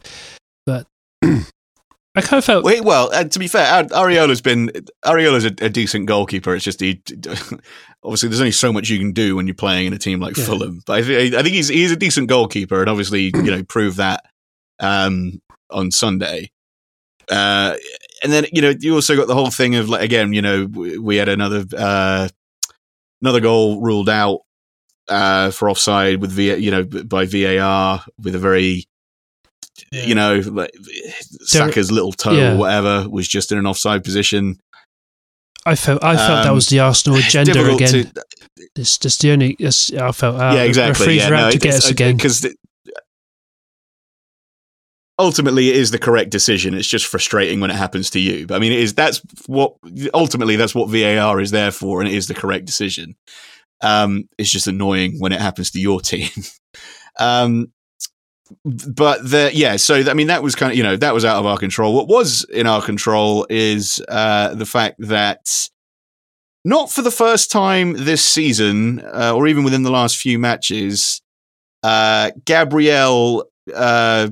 but I kind of felt, Wait, well, uh, to be fair, Areola's been Areola's a, a decent goalkeeper. It's just he obviously there's only so much you can do when you're playing in a team like Yeah. Fulham. But I, th- I think he's he's a decent goalkeeper, and obviously you know proved that um, on Sunday. Uh, and then you know you also got the whole thing of like again you know we, we had another uh, another goal ruled out uh, for offside with v, you know by VAR with a very you know, like Saka's little toe Yeah. or whatever was just in an offside position. I felt, I felt that Um, was the Arsenal agenda again. to- It's just the only. It's, I felt, uh, yeah, exactly. Yeah, no, to get us again. because ultimately it is the correct decision. It's just frustrating when it happens to you. But I mean, it is that's what ultimately that's what VAR is there for, and it is the correct decision. Um, it's just annoying when it happens to your team. um, but the yeah, so I mean that was kind of you know that was out of our control. What was in our control is uh, the fact that not for the first time this season, uh, or even within the last few matches, uh, Gabriel uh,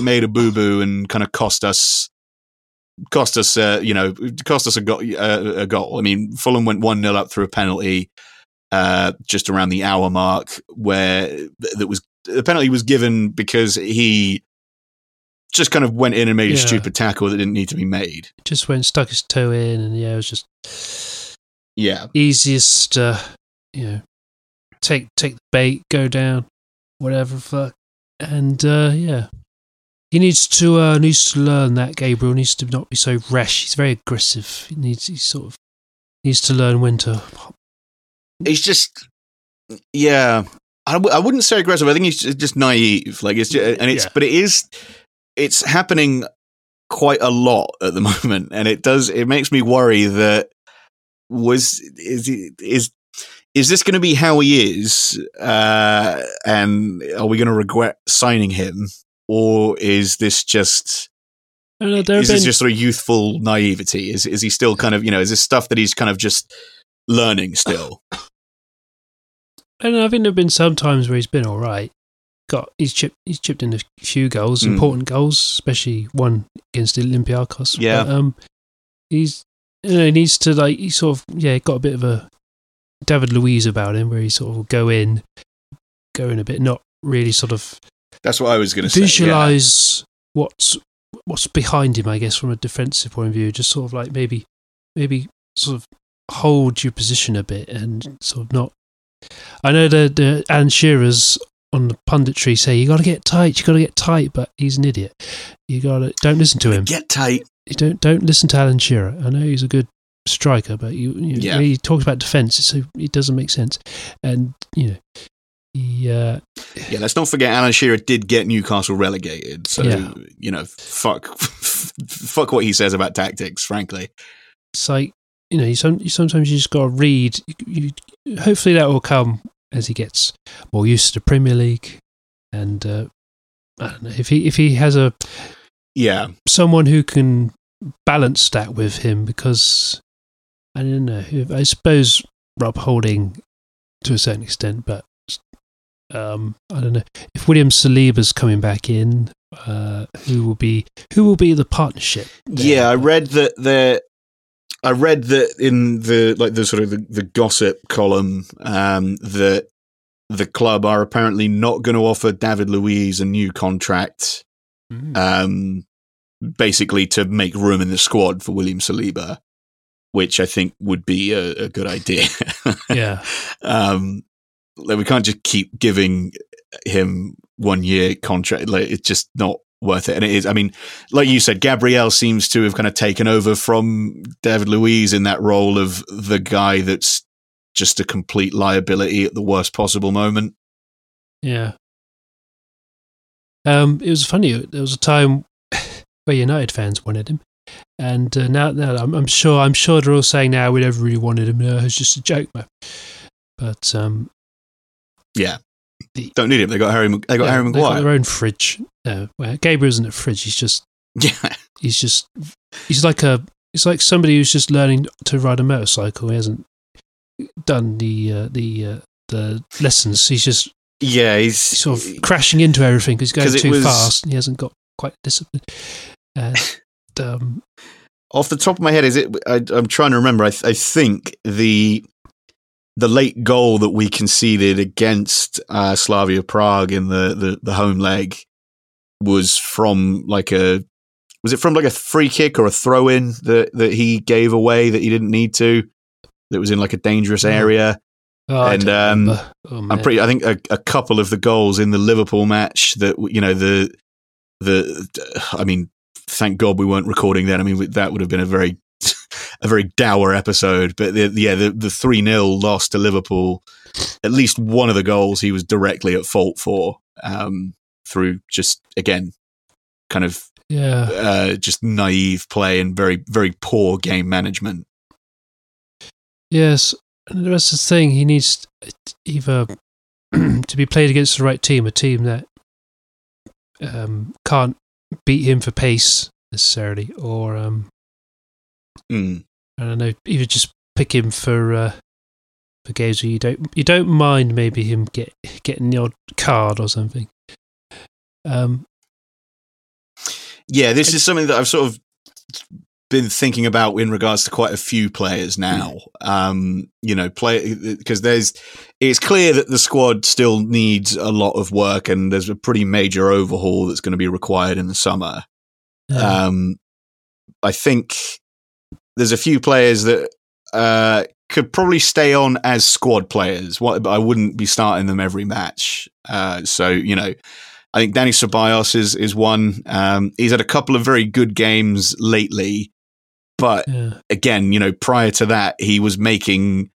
made a boo boo and kind of cost us. Cost us, uh, you know, cost us a, go- uh, a goal. I mean, Fulham went one 0 up through a penalty uh, just around the hour mark, where that was the penalty was given because he just kind of went in and made a stupid tackle that didn't need to be made. just went stuck his toe in, and yeah, it was just Yeah, easiest. Uh, you know, take take the bait, go down, whatever. Fuck, and uh, yeah, he needs to uh, needs to learn that Gabriel needs to not be so rash. He's very aggressive. He needs he sort of needs to learn when to. He's just yeah I w- I wouldn't say aggressive i think he's just naive like it's just, and it's Yeah. but it is it's happening quite a lot at the moment and it does it makes me worry that was is is is this going to be how he is uh and are we going to regret signing him or is this just I don't know, is this just sort of youthful naivety is is he still kind of you know is this stuff that he's kind of just learning still and I think there have been some times where he's been all right. Got he's chipped he's chipped in a few goals, Mm. important goals, especially one against Olympiacos. Yeah. But, um, he's you know he needs to like he sort of yeah got a bit of a David Luiz about him where he sort of go in, go in a bit, not really sort of That's what I was going to say. visualize what's what's behind him. I guess from a defensive point of view, just sort of like maybe maybe sort of hold your position a bit and sort of not. I know the the Alan Shearer's on the punditry say you got to get tight, you got to get tight, but he's an idiot. You got to don't listen to him. Get tight. You don't don't listen to Alan Shearer. I know he's a good striker, but you, you Yeah. he talks about defense, so it doesn't make sense. And you know, he uh, Yeah, let's not forget Alan Shearer did get Newcastle relegated. So, Yeah. you know, fuck fuck what he says about tactics, frankly. it's like you know, you, some, you sometimes you just got to read. You, you, hopefully, that will come as he gets more used to the Premier League, and uh, I don't know if he if he has a Yeah, someone who can balance that with him because I don't know. I suppose Rob Holding to a certain extent, but um, I don't know if William Saliba's coming back in. Uh, who will be who will be the partnership? there? yeah. I read that the. I read that in the like the sort of the, the gossip column um, that the club are apparently not going to offer David Luiz a new contract, Mm. um, basically to make room in the squad for William Saliba, which I think would be a, a good idea. yeah, um, like we can't just keep giving him one year contract. Like it's just not worth it. And it is. I mean, like you said, Gabriel seems to have kind of taken over from David Luiz in that role of the guy that's just a complete liability at the worst possible moment. yeah. Um, it was funny. There was a time where United fans wanted him, and uh, now, now I'm, I'm sure I'm sure they're all saying now we never really wanted him. No, was just a joke, man. But um, Yeah, The- don't need him. They got Harry. They got yeah, Harry they've got their own fridge. No, well, Gabriel isn't a fridge. He's just Yeah, he's just he's like a it's like somebody who's just learning to ride a motorcycle. He hasn't done the uh, the uh, the lessons. He's just yeah. He's sort of crashing into everything because he's going too was- fast and he hasn't got quite discipline. And um, off the top of my head, is it? I, I'm trying to remember. I, th- I think the the late goal that we conceded against uh, Slavia Prague in the, the the home leg was from like a was it from like a free kick or a throw in that that he gave away that he didn't need to that was in like a dangerous area. oh, And, um. Oh, I'm pretty. I think a, a couple of the goals in the Liverpool match that you know the the. I mean, thank God we weren't recording then. I mean, that would have been a very a very dour episode. But the, yeah, the the three 0 loss to Liverpool. At least one of the goals he was directly at fault for um, through just again kind of yeah. uh, just naive play and very very poor game management. Yes, and that's the thing. He needs either to be played against the right team, a team that um, can't beat him for pace necessarily, or um, Mm. I don't know, either just pick him for uh, for games where you don't you don't mind maybe him get getting the odd card or something. Um, Yeah, this is something that I've sort of been thinking about in regards to quite a few players now. Um, you know, play because there's it's clear that the squad still needs a lot of work, and there's a pretty major overhaul that's going to be required in the summer. uh, Um, I think there's a few players that uh, could probably stay on as squad players. What, but I wouldn't be starting them every match. Uh, so you know, I think Dani Ceballos is is one. Um, he's had a couple of very good games lately, but yeah, again, you know, prior to that, he was making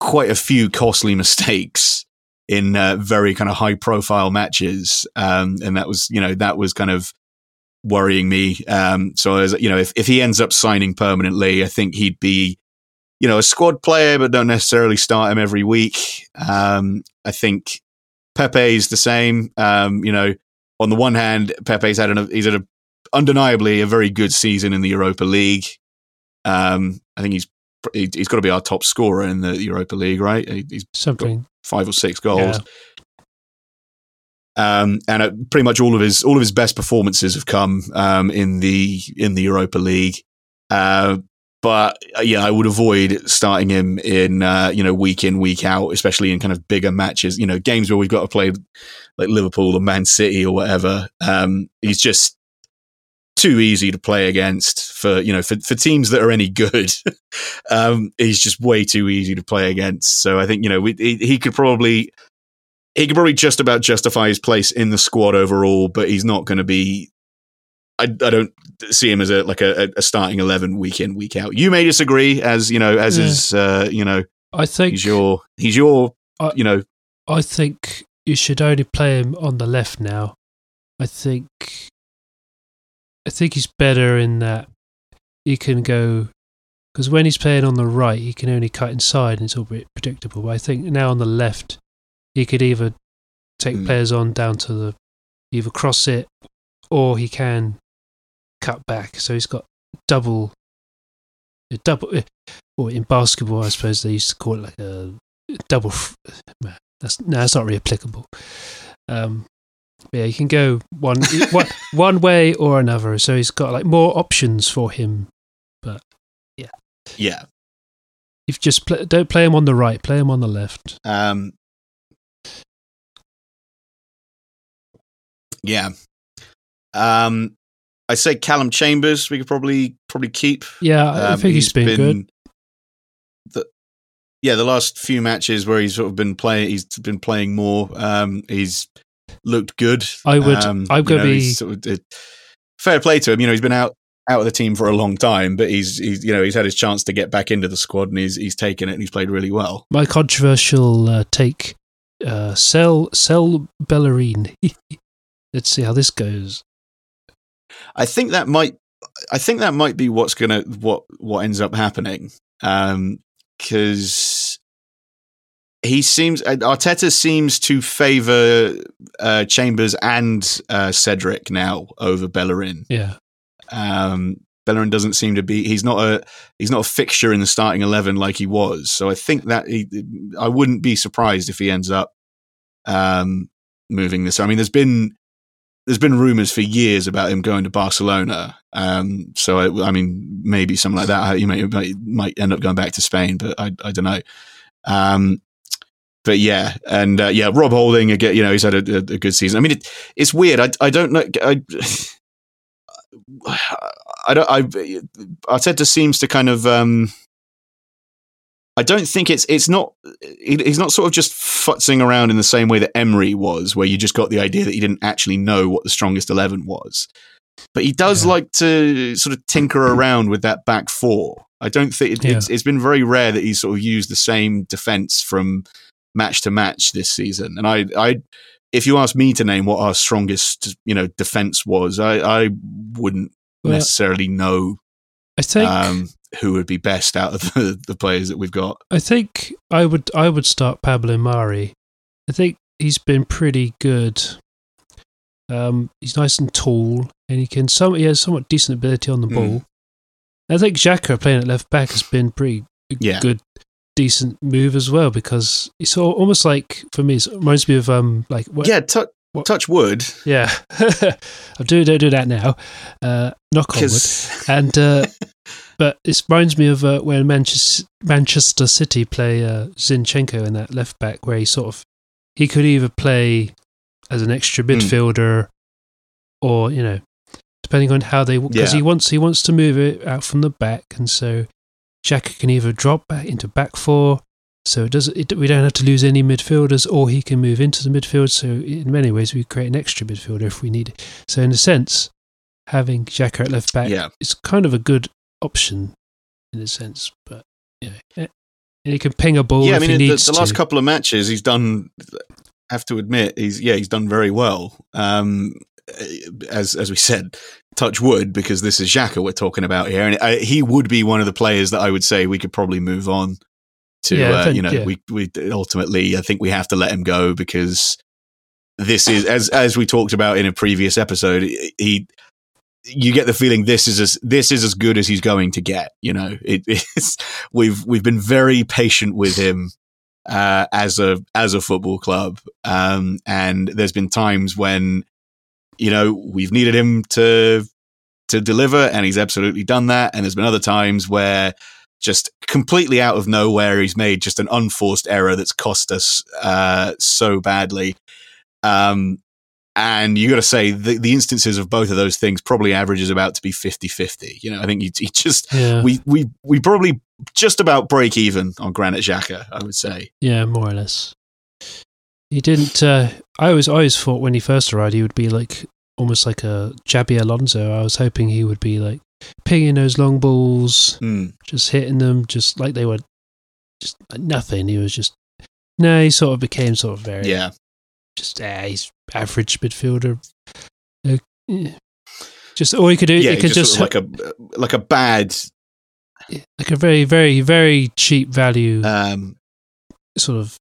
quite a few costly mistakes in uh, very kind of high profile matches. Um, and that was, you know, that was kind of worrying me. Um, so, as, you know, if, if he ends up signing permanently, I think he'd be, you know, a squad player, but don't necessarily start him every week. Um, I think Pepe's the same. Um, you know, on the one hand, Pepe's had an, he's had a, undeniably a very good season in the Europa League. Um, I think he's he- he's got to be our top scorer in the Europa League, right? He- He's something. five or six goals. Um, and uh, pretty much all of his all of his best performances have come um, in the in the Europa League. Uh, but uh, yeah, I would avoid starting him in uh, you know week in week out, especially in kind of bigger matches. You know, games where we've got to play like Liverpool or Man City or whatever. Um, he's just too easy to play against for you know for, for teams that are any good. um, he's just way too easy to play against. So I think you know we, he, he could probably he could probably just about justify his place in the squad overall, but he's not going to be. I, I don't see him as a like a, a starting eleven week in week out. You may disagree, as you know, as Yeah. is uh, you know I think he's your he's your I- you know I think you should only play him on the left now. I think I think he's better in that he can go because when he's playing on the right, he can only cut inside and it's all a bit predictable. But I think now on the left, he could either take Hmm. players on down to the either cross it or he can cut back, so he's got double, a double. eh, Or in basketball, I suppose they used to call it like a double. That's no, that's not really applicable. Um, yeah, he can go one one one way or another, so he's got like more options for him. But yeah. Yeah. If you just play, don't play him on the right, play him on the left. Um, yeah. Um, I say Calum Chambers. We could probably probably keep. Yeah, I Um, think he's been, good. The, yeah, the last few matches where he's sort of been playing, he's been playing more. Um, he's looked good. I would- Um, I'm gonna know, be- sort of, uh, fair play to him. You know, he's been out out of the team for a long time, but he's he's you know he's had his chance to get back into the squad and he's he's taken it and he's played really well. My controversial uh, take: uh, sell sell Bellerin. Let's see how this goes. I think that might I think that might be what's gonna what what ends up happening. Um because he seems uh, Arteta seems to favour uh, Chambers and uh, Cedric now over Bellerin. Yeah, Um, Bellerin doesn't seem to be. He's not a. He's not a fixture in the starting eleven like he was. So I think that he. I wouldn't be surprised if he ends up um, moving this. I mean, there's been there's been rumors for years about him going to Barcelona. Um, so I, I mean, maybe something like that. He might, might might end up going back to Spain, but I I don't know. Um, but yeah, and uh, yeah, Rob Holding again. You know, he's had a, a, a good season. I mean, it, it's weird. I I don't know. I, I don't. I Arteta seems to kind of. Um, I don't think it's it's not. he- He's not sort of just futzing around in the same way that Emery was, where you just got the idea that he didn't actually know what the strongest eleven was. But he does Yeah. like to sort of tinker around with that back four. I don't think it, Yeah. it's, it's been very rare that he's sort of used the same defense from match to match this season. And I, I, if you ask me to name what our strongest, you know, defense was, I, I wouldn't Well, necessarily know I think um, who would be best out of the, the players that we've got. I think I would I would start Pablo Mari. I think he's been pretty good. Um, he's nice and tall, and he can some he has somewhat decent ability on the Mm. ball. I think Xhaka playing at left back has been pretty Yeah. good, decent move as well because it's al- almost like for me it reminds me of um like what, yeah, tou what- touch wood. yeah. I do don't do that now. Uh, knock on wood And uh, but it reminds me of uh, when Manchester Manchester City play uh, Zinchenko in that left back, where he sort of he could either play as an extra Hmm. midfielder, or you know, depending on how they because Yeah. he wants he wants to move it out from the back, and so Xhaka can either drop back into back four. So it does. It, we don't have to lose any midfielders, or he can move into the midfield. So in many ways, we create an extra midfielder if we need it. So in a sense, having Xhaka at left back yeah, it's kind of a good option in a sense, but you know, and he can ping a ball yeah. I mean, he the, the last to. couple of matches, he's done. Have to admit, he's yeah, he's done very well. Um, as as we said, touch wood because this is Xhaka we're talking about here, and I, he would be one of the players that I would say we could probably move on to. Yeah, uh, think- you know, yeah. we we ultimately I think we have to let him go because this is as as we talked about in a previous episode. He you get the feeling this is as this is as good as he's going to get. You know, it, it's we've we've been very patient with him uh, as a as a football club, um, and there's been times when you know we've needed him to to deliver, and he's absolutely done that. And there's been other times where just completely out of nowhere he's made just an unforced error that's cost us uh, so badly. Um, and you got to say the, the instances of both of those things probably averages about to be 50-50. You know, I think you, he just yeah, we we we probably just about break even on Granit Xhaka, I would say. yeah, more or less. He didn't. Uh, I always, I always thought when he first arrived, he would be like almost like a Xabi Alonso. I was hoping he would be like pinging those long balls, Mm. just hitting them, just like they were, just like nothing. He was just no. He sort of became sort of very Yeah, just uh, he's average midfielder. Uh, just all he could do, yeah, he could just, just, sort of like a like a bad. like a very, very, very cheap value Um, sort of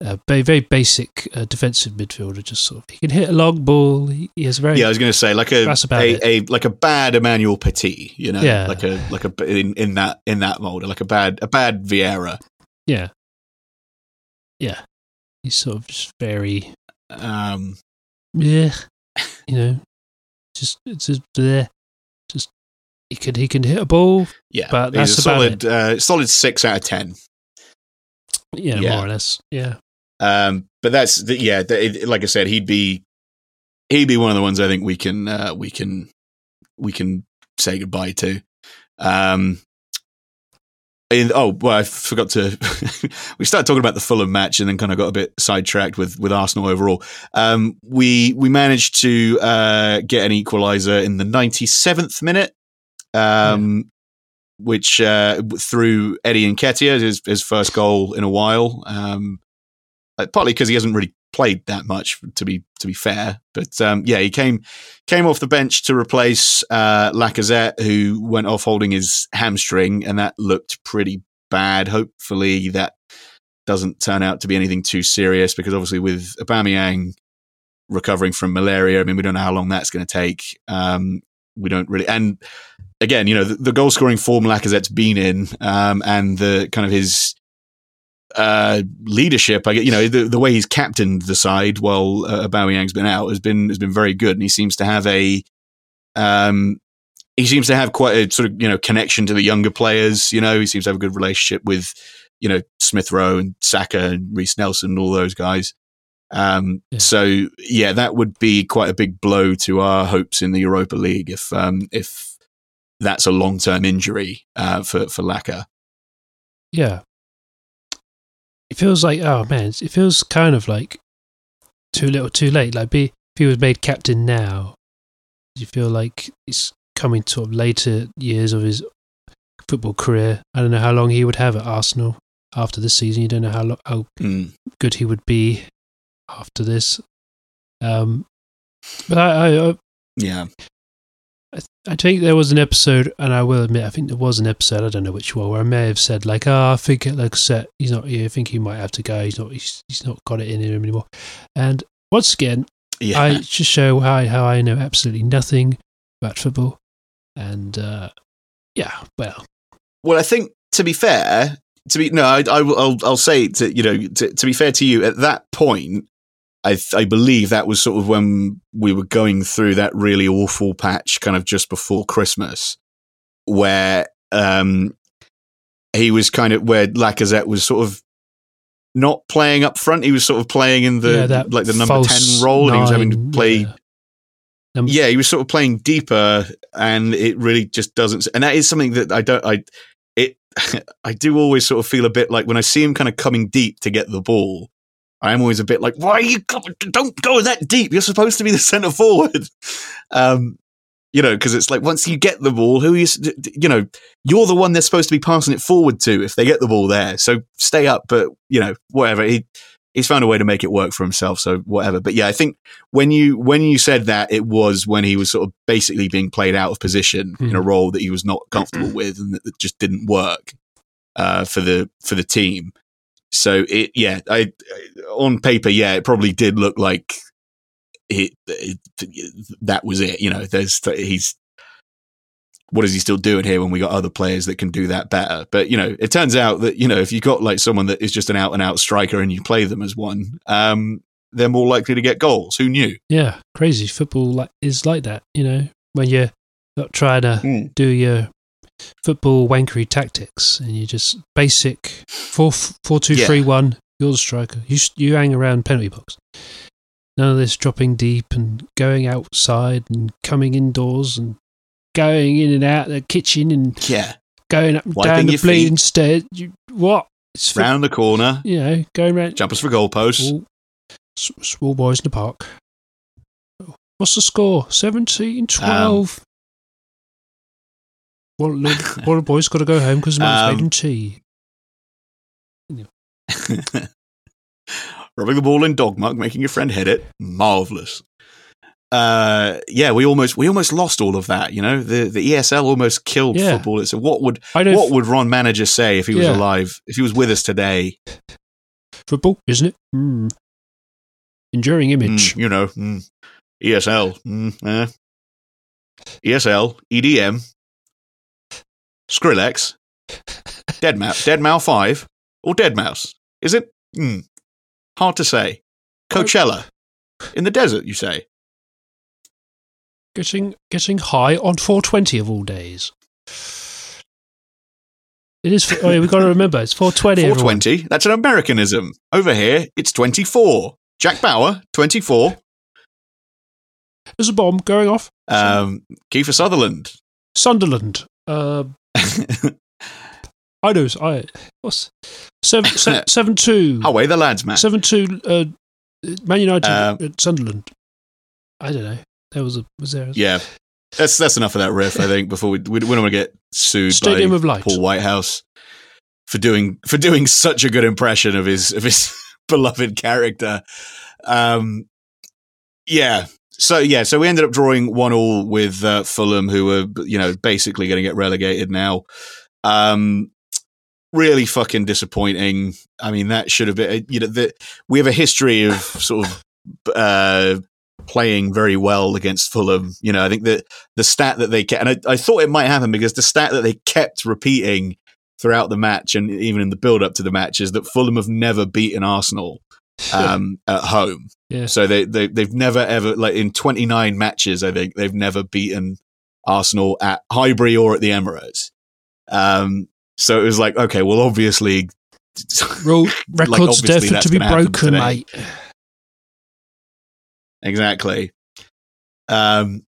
a very, very basic uh, defensive midfielder. Just sort of, he can hit a long ball. He, he has very Yeah, I was going to say like a, a, a like a bad Emmanuel Petit, you know, Yeah. like a like a in, in that in that mold, like a bad a bad Vieira. yeah, yeah. He's sort of just very Um, yeah, you know, just it's just there. Just he can he can hit a ball. yeah, But that's a about solid uh, solid six out of ten. Yeah, Yeah. more or less. Yeah, Um, but that's the, yeah, the, it, like I said, he'd be he'd be one of the ones I think we can uh, we can we can say goodbye to. Um, in, oh well, I forgot to. we started talking about the Fulham match and then kind of got a bit sidetracked with with Arsenal overall. Um, we we managed to uh, get an equaliser in the ninety seventh minute. Um, Which uh, through Eddie Nketiah, his his first goal in a while. Um, uh, partly because he hasn't really played that much to be to be fair. But um, yeah, he came came off the bench to replace uh, Lacazette, who went off holding his hamstring, and that looked pretty bad. Hopefully, that doesn't turn out to be anything too serious, because obviously with Aubameyang recovering from malaria, I mean, we don't know how long that's going to take. Um, we don't really, and again, you know, the, the goal scoring form Lacazette's been in, um, and the kind of his uh, leadership. I get, you know, the, the way he's captained the side while uh, Aubameyang's been out has been has been very good, and he seems to have a um, he seems to have quite a sort of you know connection to the younger players. You know, he seems to have a good relationship with you know Smith Rowe and Saka and Reiss Nelson and all those guys. Um, Yeah. So yeah, that would be quite a big blow to our hopes in the Europa League if um, if that's a long term injury uh, for for Laka. yeah. It feels like oh man, it feels kind of like too little, too late. Like be if he was made captain now, you feel like it's coming to sort of later years of his football career? I don't know how long he would have at Arsenal after this season. You don't know how lo- how Mm. good he would be after this. Um, but I, I, I Yeah, I, th- I think there was an episode, and I will admit, I think there was an episode. I don't know which one, where I may have said like, "Oh, I think it like set. He's not here. I think he might have to go. He's not. He's, he's not got it in him anymore." And once again, yeah. I just show how how I know absolutely nothing about football, and uh, yeah, well, Well, I think to be fair, to be no, I, I will. I'll, I'll say to you know to, to be fair to you at that point, I I believe that was sort of when we were going through that really awful patch, kind of just before Christmas, where um he was kind of where Lacazette was sort of not playing up front. He was sort of playing in the yeah, like the number ten role, and he was having to play yeah. Yeah, he was sort of playing deeper, and it really just doesn't. And that is something that I don't. I it. I do always sort of feel a bit like when I see him kind of coming deep to get the ball. I'm always a bit like, why are you? Don't go that deep. You're supposed to be the centre forward. Um, you know, because it's like once you get the ball, who you you know, you're the one they're supposed to be passing it forward to if they get the ball there. So stay up, but you know, whatever. He he's found a way to make it work for himself. So whatever. But yeah, I think when you when you said that, it was when he was sort of basically being played out of position in a Hmm. role that he was not comfortable with and that, that just didn't work uh, for the for the team. So it yeah, I on paper yeah, it probably did look like it, it that was it. You know, there's he's what is he still doing here when we got other players that can do that better? But you know, it turns out that you know if you got like someone that is just an out and out striker and you play them as one, um, they're more likely to get goals. Who knew? yeah, crazy football like is like that. You know, when you're not trying to Hmm. do your football wankery tactics and you just basic four four two Yeah. three one. You're the striker. You you hang around penalty box. None of this dropping deep and going outside and coming indoors and going in and out the kitchen and Yeah, going up and Wiping down the bleeding stairs. You, what? It's fo- round the corner, you know, going around jumpers for goalposts. all small boys in the park. What's the score? 17 12. Um, one, little, the boys got to go home because his mum's Um, made him tea. Rubbing the ball in dog muck, making your friend hit it. Marvelous. Uh, yeah, we almost we almost lost all of that. You know, the the ESL almost killed Yeah. football. It's what would what would Ron Manager say if he was Yeah. alive? If he was with us today? Football, isn't it? Mm. Enduring image. Mm, you know, mm, ESL, mm, eh. ESL, EDM, Skrillex, Dead Mouse, Dead Mouse Five, or Dead Mouse. Is it? Mm, hard to say. Coachella, in the desert, you say? Getting getting high on 420 of all days. It is. Oh, yeah, we've got to remember it's 420. everyone. 420. That's an Americanism. Over here, it's 24. Jack Bauer, 24. There's a bomb going off. Um, Kiefer Sutherland. Sunderland. Uh, I know. I what's seven se- seven two Away the lads, man. seven two. Uh, Man United Um, at Sunderland. I don't know. There was a was there a Yeah. That's that's enough of that riff, I think, before we, we, we don't want to get sued Stadium by of Light. Paul Whitehouse for doing for doing such a good impression of his of his beloved character. Um, yeah. So yeah, so we ended up drawing one all with uh, Fulham, who were you know basically going to get relegated now. Um, really fucking disappointing. I mean, that should have been you know we have a history of sort of uh, playing very well against Fulham. You know, I think that the stat that they kept, and I, I thought it might happen because the stat that they kept repeating throughout the match and even in the build up to the match is that Fulham have never beaten Arsenal um, at home. Yeah. So they, they they've never ever like in 29 matches I think they've never beaten Arsenal at Highbury or at the Emirates. Um, so it was like okay, well obviously Rule, records obviously destined to be broken, mate. exactly. Um,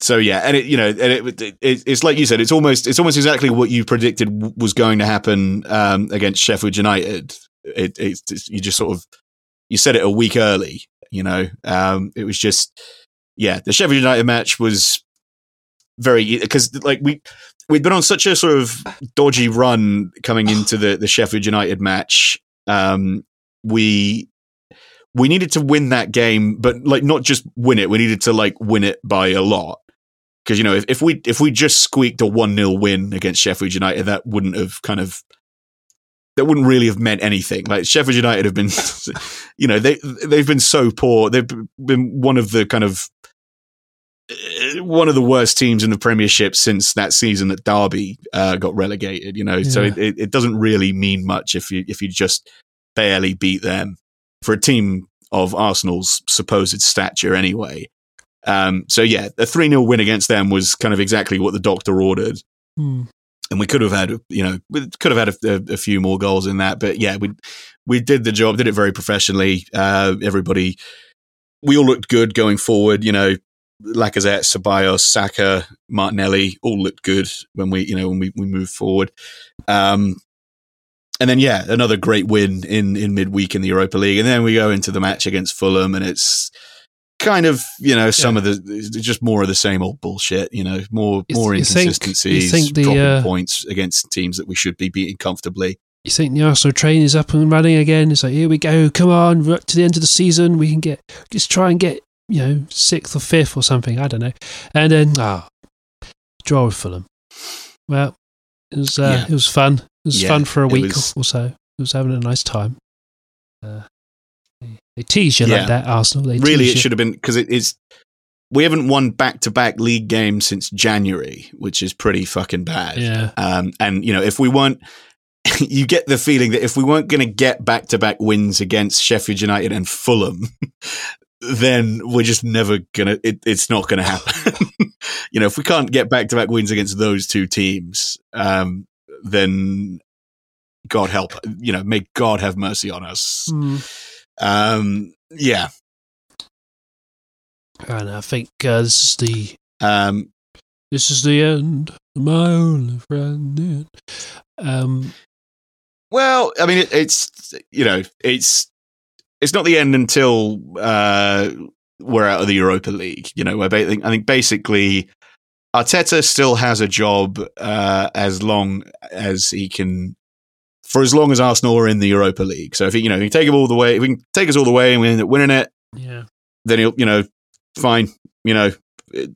so yeah, and it you know, and it, it, it's like you said, it's almost it's almost exactly what you predicted w- was going to happen um, against Sheffield United. It, it's it's- you just sort of you said it a week early. You know, um, it was just yeah, the Sheffield United match was very because like we we'd been on such a sort of dodgy run coming into the the Sheffield United match. Um, we we needed to win that game, but like not just win it. We needed to like win it by a lot. Because you know, if, if we if we just squeaked a one 0 win against Sheffield United, that wouldn't have kind of that wouldn't really have meant anything. Like Sheffield United have been, you know, they they've been so poor. They've been one of the kind of eh, one of the worst teams in the Premiership since that season that Derby uh, got relegated. You know, so Yeah. it, it, it doesn't really mean much if you if you just barely beat them for a team of Arsenal's supposed stature anyway. Um, so yeah, a 3 0 win against them was kind of exactly what the doctor ordered. Hmm. And we could have had, you know, we could have had a, a, a few more goals in that. But yeah, we we did the job, did it very professionally. Uh, everybody, we all looked good going forward. You know, Lacazette, Ceballos, Saka, Martinelli all looked good when we, you know, when we, we moved forward. Um, and then yeah, another great win in in midweek in the Europa League, and then we go into the match against Fulham, and it's kind of you know some Yeah. of the just more of the same old bullshit. You know, more You more you inconsistencies, think the, dropping uh, points against teams that we should be beating comfortably. You think the Arsenal train is up and running again? It's like here we go. Come on, we're up to the end of the season. We can get just try and get you know sixth or fifth or something. I don't know. And then ah, draw with Fulham. Well, it was uh, Yeah. it was fun. It was Yeah, fun for a week was- or so. It was having a nice time. Uh, they, tease you Yeah. like that, Arsenal. They really, it should have been because it is. We haven't won back to back league games since January, which is pretty fucking bad. Yeah, Um, and you know, if we weren't, you get the feeling that if we weren't going to get back to back wins against Sheffield United and Fulham, then we're just never gonna. It, it's not going to happen. you know, if we can't get back to back wins against those two teams, um, then God help. You know, may God have mercy on us. Hmm. Um, yeah. and I think uh, this is the Um, this is the end. My only friend. Um, Well, I mean, it, it's you know, it's it's not the end until uh, we're out of the Europa League. You know, where I think basically Arteta still has a job uh, as long as he can, for as long as Arsenal are in the Europa League. So if he, you know, if he take it all the way, if we can take us all the way and we end up winning it, yeah. then he'll, you know, fine. You know,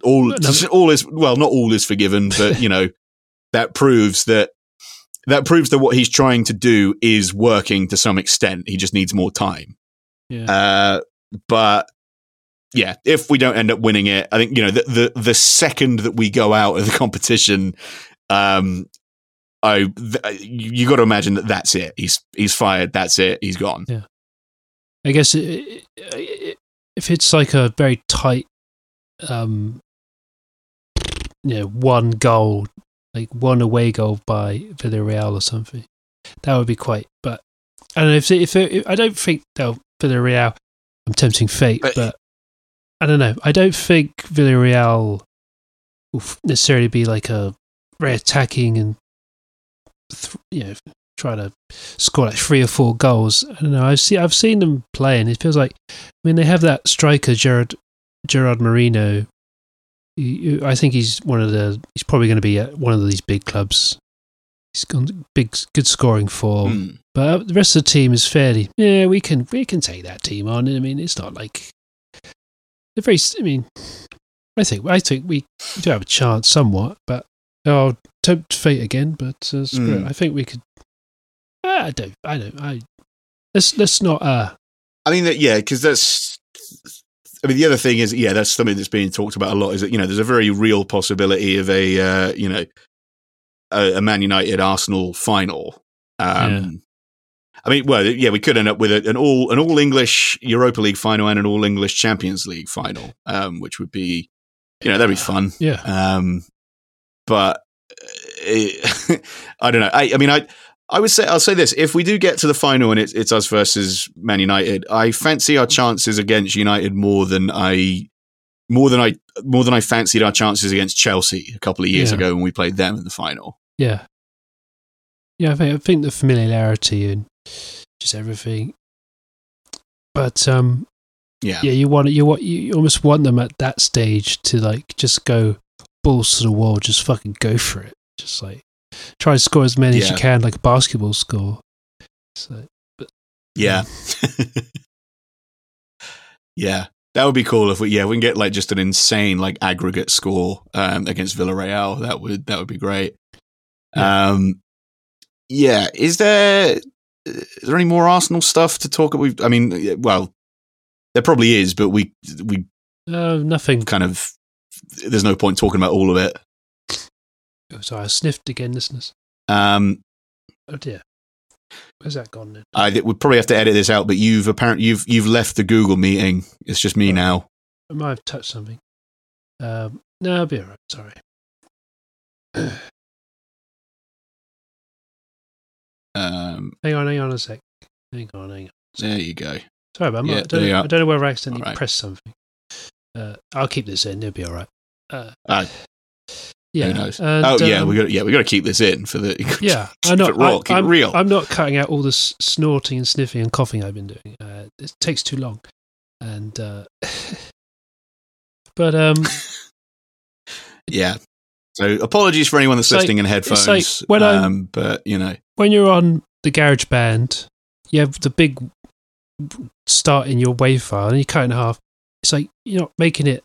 all all is well, not all is forgiven, but you know, that proves that that proves that what he's trying to do is working to some extent. He just needs more time. Yeah. Uh, but yeah, if we don't end up winning it, I think you know the the, the second that we go out of the competition, um, I th- you got to imagine that that's it. He's he's fired. That's it. He's gone. Yeah. I guess it, it, if it's like a very tight, um, you know, one goal, like one away goal by Villarreal or something, that would be quite. But I don't know if if, if I don't think they'll Villarreal. I'm tempting fate, But- but, I don't know. I don't think Villarreal will necessarily be like a very attacking and th- you know try to score like three or four goals. I don't know. I've seen I've seen them play, and it feels like I mean they have that striker Gerard Gerard Moreno. I think he's one of the. He's probably going to be at one of these big clubs. He's got big, good scoring form. Hmm. But uh, the rest of the team is fairly. Yeah, we can we can take that team on. I mean, it's not like they're very. I mean, I think I think we do have a chance somewhat, but oh, tempt fate again. But uh, screw it. Mm. I think we could. Uh, I don't. I don't. I let's let's not. Uh, I mean, that, yeah, because that's. I mean, the other thing is, yeah, that's something that's being talked about a lot. Is that you know, there's a very real possibility of a uh, you know, a, a Man United Arsenal final. Um, Yeah. I mean, well, yeah, we could end up with an all an all English Europa League final and an all English Champions League final, um, which would be, you know, that'd be fun. yeah. Um, but I don't know. I, I mean, I I would say I'll say this: if we do get to the final and it's it's us versus Man United, I fancy our chances against United more than I more than I more than I fancied our chances against Chelsea a couple of years Yeah. ago when we played them in the final. Yeah. Yeah, I think, I think the familiarity and just everything. But um, Yeah, yeah, you want you want you almost want them at that stage to like just go balls to the wall, just fucking go for it, just like try and score as many as you can, like a basketball score. So but, yeah, yeah. That would be cool if we yeah we can get like just an insane like aggregate score um, against Villarreal. That would that would be great. Um, yeah. Is there is there any more Arsenal stuff to talk? We've I mean, well, there probably is, but we we uh, nothing. kind of there's no point talking about all of it. Oh, sorry, I sniffed again, listeners. Um, Oh dear, where's that gone then? I we would probably have to edit this out, but you've apparently you've you've left the Google meeting. It's just me Right. now. I might have touched something. Um, no, I'll be alright. Sorry. Um, Hang on, hang on a sec. Hang on, hang on. there you go. Sorry, but Yeah, I, don't know. I don't know whether I accidentally Alright. pressed something. Uh, I'll keep this in. It'll be all right. Uh, Ah, yeah. Who knows? and, oh yeah, um, we got yeah we got to keep this in for the yeah. I keep know. it raw, I, keep I'm, it real. I'm not cutting out all the snorting and sniffing and coughing I've been doing. Uh, it takes too long. And uh, but um, yeah. So apologies for anyone that's It's like- listening in headphones. like when I'm- um, but you know, when you're on the GarageBand, you have the big start in your wave file and you cut it in half. It's like you're not making it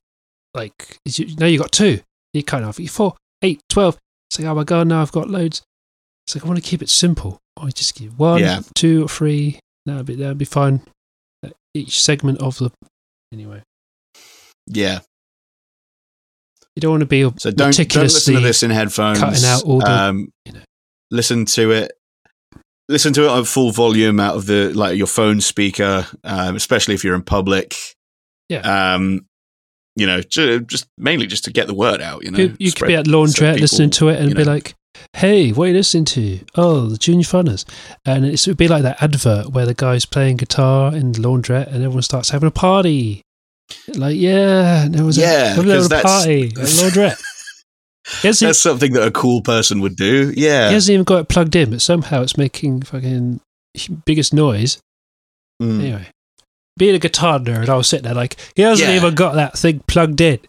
like is you, now you got two. You cut it in half. You four, eight, twelve. It's like oh my god, now I've got loads. It's like I want to keep it simple. I just give one, Yeah. two, or three. That'd be that'd be fine. Each segment of the anyway. yeah. You don't want to be So don't don't listen to this in headphones. cutting out all the- um, you know. listen to it. Listen to it on full volume out of the like your phone speaker, um, especially if you're in public. Yeah. Um, you know, ju- just mainly just to get the word out. You know, you, you could be at so laundrette people- listening to it and you be know. like, "Hey, what are you listening to? Oh, the Junior Funners," and it's, it would be like that advert where the guy's playing guitar in the laundrette and everyone starts having a party. Like, yeah, and there was Yeah, a, there was a party at laundrette. That's something that a cool person would do. Yeah. he hasn't even got it plugged in, but somehow it's making fucking biggest noise. Mm. Anyway, being a guitar nerd, I was sitting there like, he hasn't Yeah. even got that thing plugged in.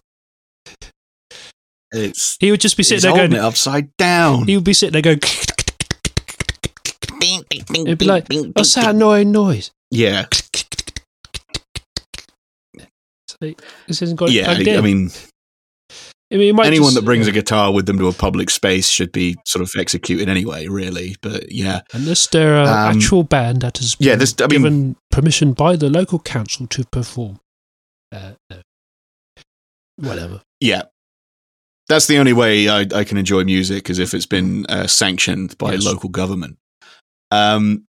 It's He would just be sitting there going, upside down. he would be sitting there going, it'd be like, what's that annoying noise? Yeah, like, this hasn't got yeah. in. I mean, I mean, might Anyone just- that brings a guitar with them to a public space should be sort of executed anyway, really. But yeah, unless they're an Um, actual band that has yeah, this- I mean- given permission by the local council to perform. Uh, no. Whatever. yeah. That's the only way I, I can enjoy music is if it's been uh, sanctioned by Yes. local government. Um,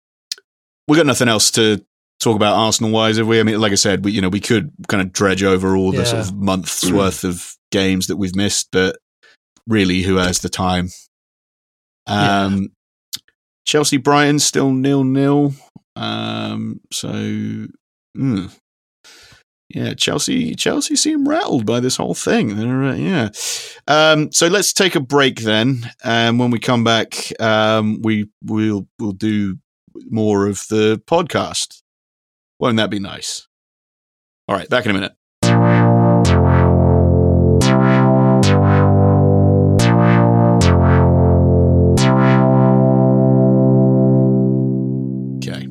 we got nothing else to talk about Arsenal wise, have we? I mean, like I said, we you know we could kind of dredge over all the sort of months worth of games that we've missed, but really, who has the time? Um, Chelsea Brighton still nil nil. Um, so mm, yeah, Chelsea Chelsea seem rattled by this whole thing. Uh, yeah. Um, so let's take a break then, and when we come back, um, we we'll we'll do more of the podcast. Won't that be nice? All right, back in a minute. Okay.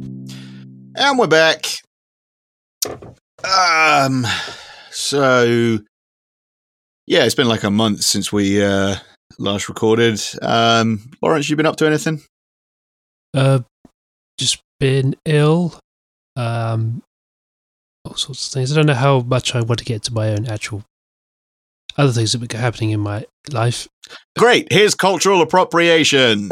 And we're back. Um so yeah, it's been like a month since we uh last recorded. Um Lawrence, you been up to anything? Uh, just been ill. Um, all sorts of things. I don't know how much I want to get to my own actual other things that were happening in my life. Great. Here's cultural appropriation.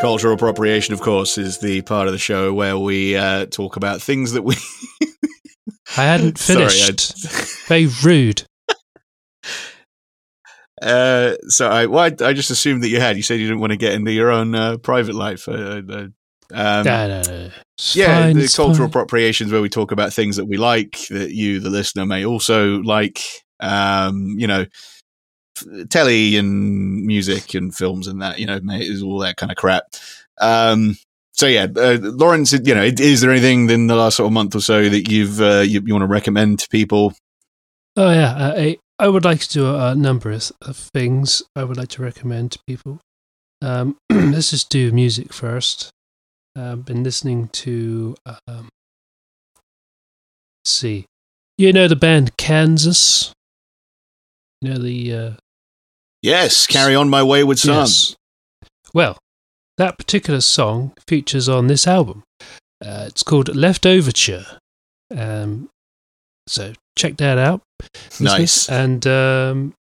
Cultural appropriation, of course, is the part of the show where we uh, talk about things that we. I hadn't Sorry, finished. Very rude. Uh, so I, well, I, I just assumed that you had. You said you didn't want to get into your own uh, private life. I, I, I- um. Yeah, fine, the cultural fine. appropriations where we talk about things that we like that you, the listener, may also like. Um, you know, f- telly and music and films and that. You know, may, is all that kind of crap. Um, so yeah, uh, Lawrence, you know, is there anything in the last sort of month or so that you've uh, you, you want to recommend to people? Oh yeah, uh, I I would like to do a, a number of, of things. I would like to recommend to people. Um, let's just do music first. I've been listening to. Um, let's see, you know the band Kansas. You know the uh, Yes, carry on, my wayward son. Yes. Well, that particular song features on this album. Uh, it's called Leftoverture. Um, so check that out. Nice. And um,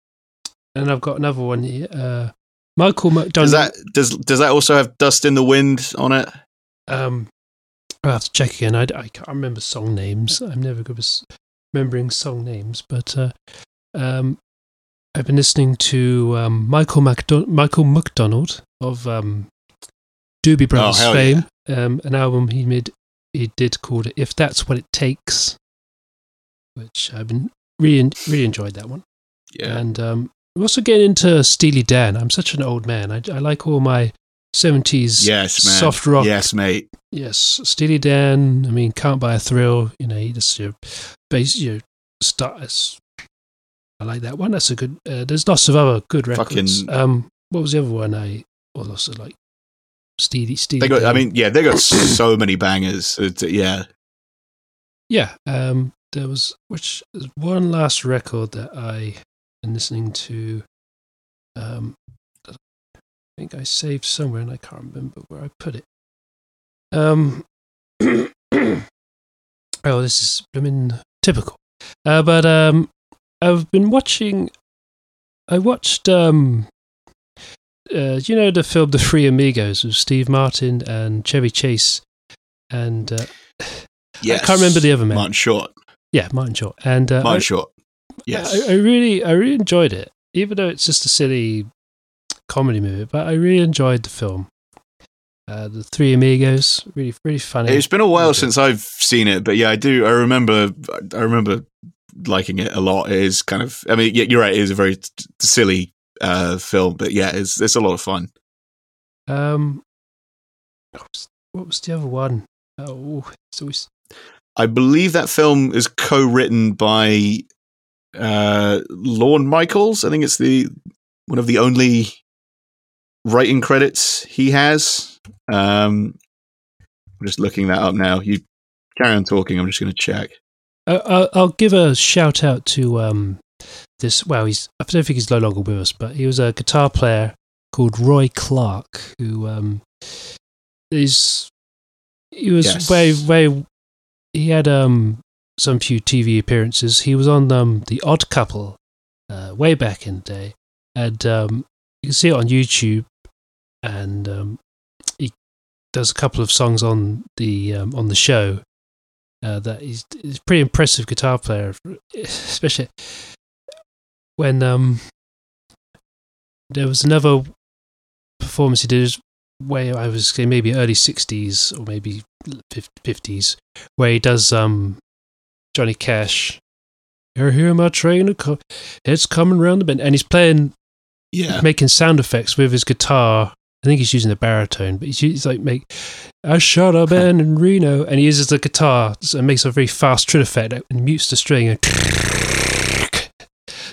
and I've got another one here. Uh, Michael McDonald. Does that does does that also have "Dust in the Wind" on it? Um, I have to check again. I, I can't remember song names. I'm never good with remembering song names. But uh, um, I've been listening to um, Michael McDo- Michael McDonald of um, Doobie Brothers hell fame. Um, an album he made he did called "If That's What It Takes," which I've been really really enjoyed that one. Yeah. And um, I'm also getting into Steely Dan. I'm such an old man. I, I like all my 70s yes, man. soft rock Yes, mate. Yes, Steely Dan. I mean, Can't Buy a Thrill. You know, you just your base your. I like that one. That's a good. Uh, there's lots of other good records. Fucking- Um, what was the other one? I well, also like Steely Steely. They got. I mean, yeah, they got so many bangers. It's, yeah. yeah. Um, there was which one last record that I been listening to. Um, I think I saved somewhere and I can't remember where I put it. Um. oh, this is blooming typical. Uh, but um, I've been watching. I watched um. Uh, you know the film The Three Amigos with Steve Martin and Chevy Chase, and uh, Yes. I can't remember the other man. Martin Short. Yeah, Martin Short. And uh, Martin I, Short. Yes. I, I really, I really enjoyed it, even though it's just a silly comedy movie. But I really enjoyed the film. Uh, the Three Amigos, really, really funny. it's been a while Okay. since I've seen it, but yeah, I do. I remember. I remember liking it a lot. It is kind of. I mean, yeah, you're right. It is a very t- silly uh, film, but yeah, it's it's a lot of fun. Um, what was, what was the other one? Oh, it's always I believe that film is co-written by uh, Lorne Michaels. I think it's the one of the only writing credits he has. Um, I'm just looking that up now. You carry on talking. I'm just going to check. Uh, I'll, I'll give a shout out to um, this. Well, he's I don't think he's no longer with us, but he was a guitar player called Roy Clark, who um, is he was Yes. very very. He had um some few TV appearances. He was on um the Odd Couple, uh, way back in the day, and um you can see it on YouTube, and um he does a couple of songs on the um, on the show. Uh, that he's, he's a pretty impressive guitar player, especially when um there was another performance he did way I was saying maybe early sixties or maybe fifties where he does um Johnny Cash. You're here, my train. It's coming round the bend, and he's playing, Yeah. making sound effects with his guitar. I think he's using a baritone, but he's, like make I shot a band in Reno, and he uses the guitar so it makes a very fast trill effect and mutes the string and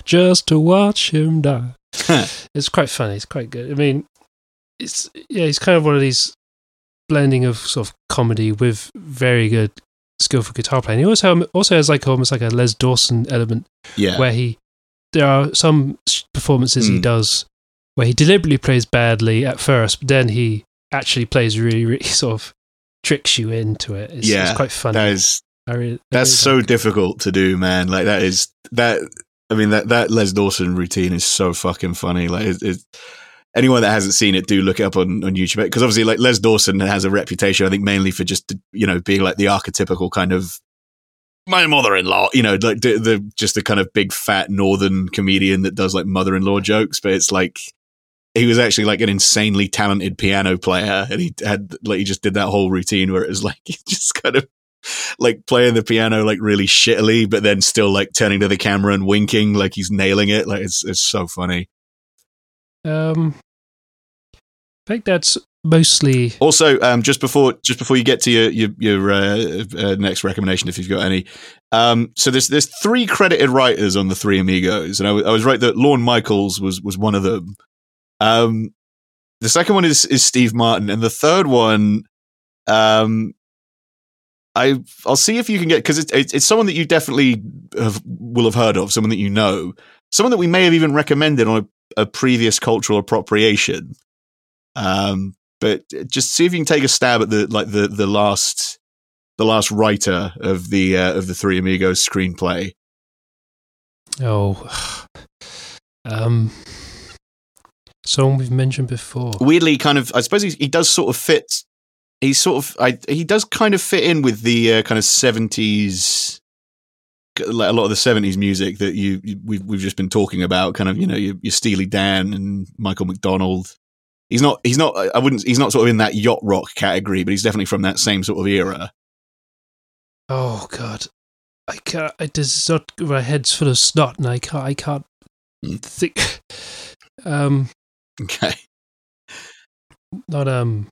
just to watch him die. It's quite funny. It's quite good. I mean, it's yeah, he's kind of one of these blending of sort of comedy with very good skillful guitar playing. He also also has like almost like a Les Dawson element yeah. where he there are some performances he Mm. does where he deliberately plays badly at first, but then he actually plays really, really sort of tricks you into it. It's, Yeah, it's quite funny. that is I really, I that's really so like difficult to do, man. Like that is that. I mean that that Les Dawson routine is so fucking funny. Like it, it, anyone that hasn't seen it, do look it up on on YouTube because obviously like Les Dawson has a reputation, I think, mainly for just you know being like the archetypical kind of my mother-in-law, you know, like the, the just the kind of big fat northern comedian that does like mother-in-law jokes, but it's like he was actually like an insanely talented piano player and he had like he just did that whole routine where it was like he just kind of like playing the piano like really shittily but then still like turning to the camera and winking like he's nailing it. Like it's it's so funny. Um, I think that's mostly. also um just before just before you get to your your, your uh, uh, next recommendation if you've got any. Um so there's there's three credited writers on the three amigos and I I was right that Lorne Michaels was was one of them um the second one is is Steve Martin and the third one um I I'll see if you can get because it's, it's it's someone that you definitely have, will have heard of, someone that you know, someone that we may have even recommended on a, a previous cultural appropriation. Um, but just see if you can take a stab at the like the the last the last writer of the uh, of the Three Amigos screenplay. Oh, um, someone we've mentioned before. Weirdly, kind of, I suppose he, he does sort of fit. He's sort of, I, he does kind of fit in with the uh, kind of seventies, like a lot of the seventies music that you, you we've we've just been talking about. Kind of, you know, your, your Steely Dan and Michael McDonald. He's not. He's not. I wouldn't. He's not sort of in that yacht rock category, but he's definitely from that same sort of era. Oh God, I can't. I just not. My head's full of snot, and I can't. I can't Hmm. think. Um, Okay, not um.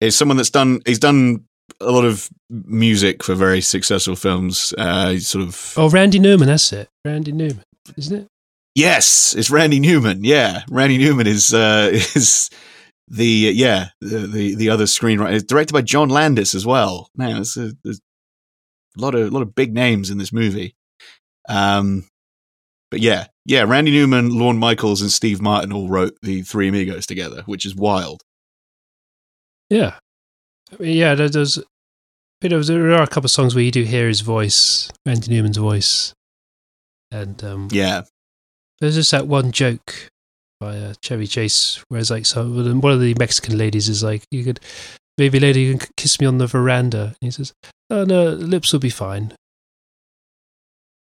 it's someone that's done. He's done a lot of music for very successful films. Uh, he's sort of. Oh, Randy Newman. That's it. Randy Newman, isn't it? Yes, it's Randy Newman. Yeah, Randy Newman is uh, is the yeah the, the the other screenwriter. It's directed by John Landis as well. Man, there's a, there's a lot of a lot of big names in this movie. Um, but yeah, yeah, Randy Newman, Lorne Michaels, and Steve Martin all wrote the Three Amigos together, which is wild. Yeah. I mean, yeah. There, there's. You know, there are a couple of songs where you do hear his voice, Randy Newman's voice, and um, Yeah, There's just that one joke by uh, Chevy Chase, where it's like, so one of the Mexican ladies is like, you could, maybe lady, you can kiss me on the veranda. And he says, oh no, lips will be fine.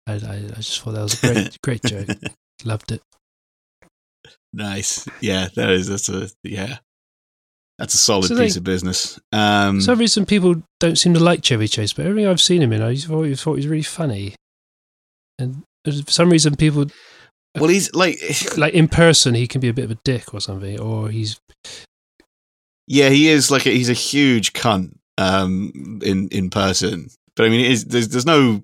I, I, I just thought that was a great, great joke. Loved it. nice. Yeah, that is that's a yeah. That's a solid So they- piece of business. Um, For some reason, people don't seem to like Chevy Chase, but everything I've seen him in, I thought, I thought he was really funny. And for some reason, people, well, he's like like in person, he can be a bit of a dick or something, or he's, Yeah, he is like a, he's a huge cunt um, in in person. But I mean, it is, there's there's no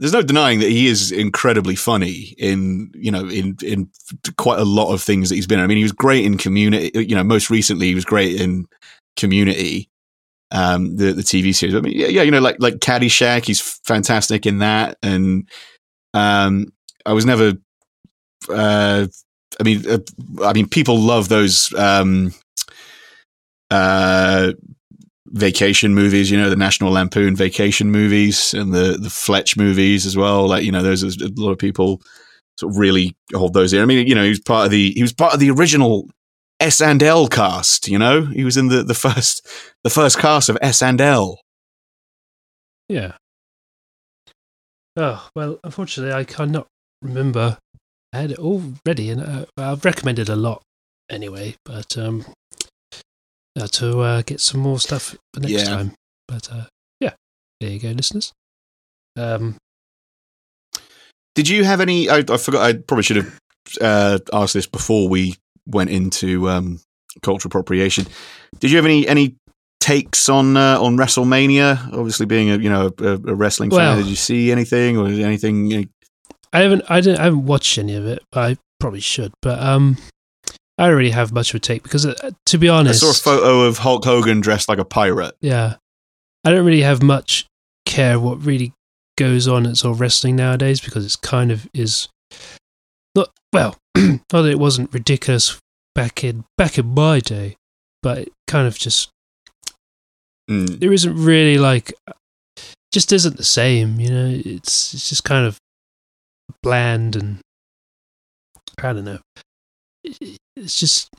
there's no denying that he is incredibly funny in you know in in quite a lot of things that he's been. in. I mean, he was great in Community. You know, most recently he was great in Community. um, the the TV series. I mean, yeah, yeah, you know, like like Caddyshack, he's fantastic in that, and um, I was never. Uh, I mean, uh, I mean, people love those um, uh, vacation movies. You know, the National Lampoon vacation movies and the the Fletch movies as well. Like, you know, there's a lot of people sort of really hold those in. I mean, you know, he was part of the he was part of the original S and L cast. You know, he was in the the first the first cast of S and L. Yeah. Oh well, unfortunately, I cannot remember. I had it all ready, and uh, I've recommended a lot anyway. But um, uh, to uh, get some more stuff for next Yeah. time. But uh, yeah, there you go, listeners. Um, Did you have any? I, I forgot. I probably should have uh, asked this before we went into um, cultural appropriation. Did you have any any takes on uh, on WrestleMania? Obviously, being a you know a, a wrestling Well- fan, did you see anything or anything? any- I haven't, I didn't, I haven't watched any of it. But I probably should, but um, I don't really have much of a take because, uh, to be honest, I saw a photo of Hulk Hogan dressed like a pirate. Yeah. I don't really have much care what really goes on at sort of wrestling nowadays because it's kind of is not well, not that it wasn't ridiculous back in back in my day, but it kind of just Mm. there isn't really like just isn't the same, you know. It's it's just kind of bland and I don't know. It- It's just.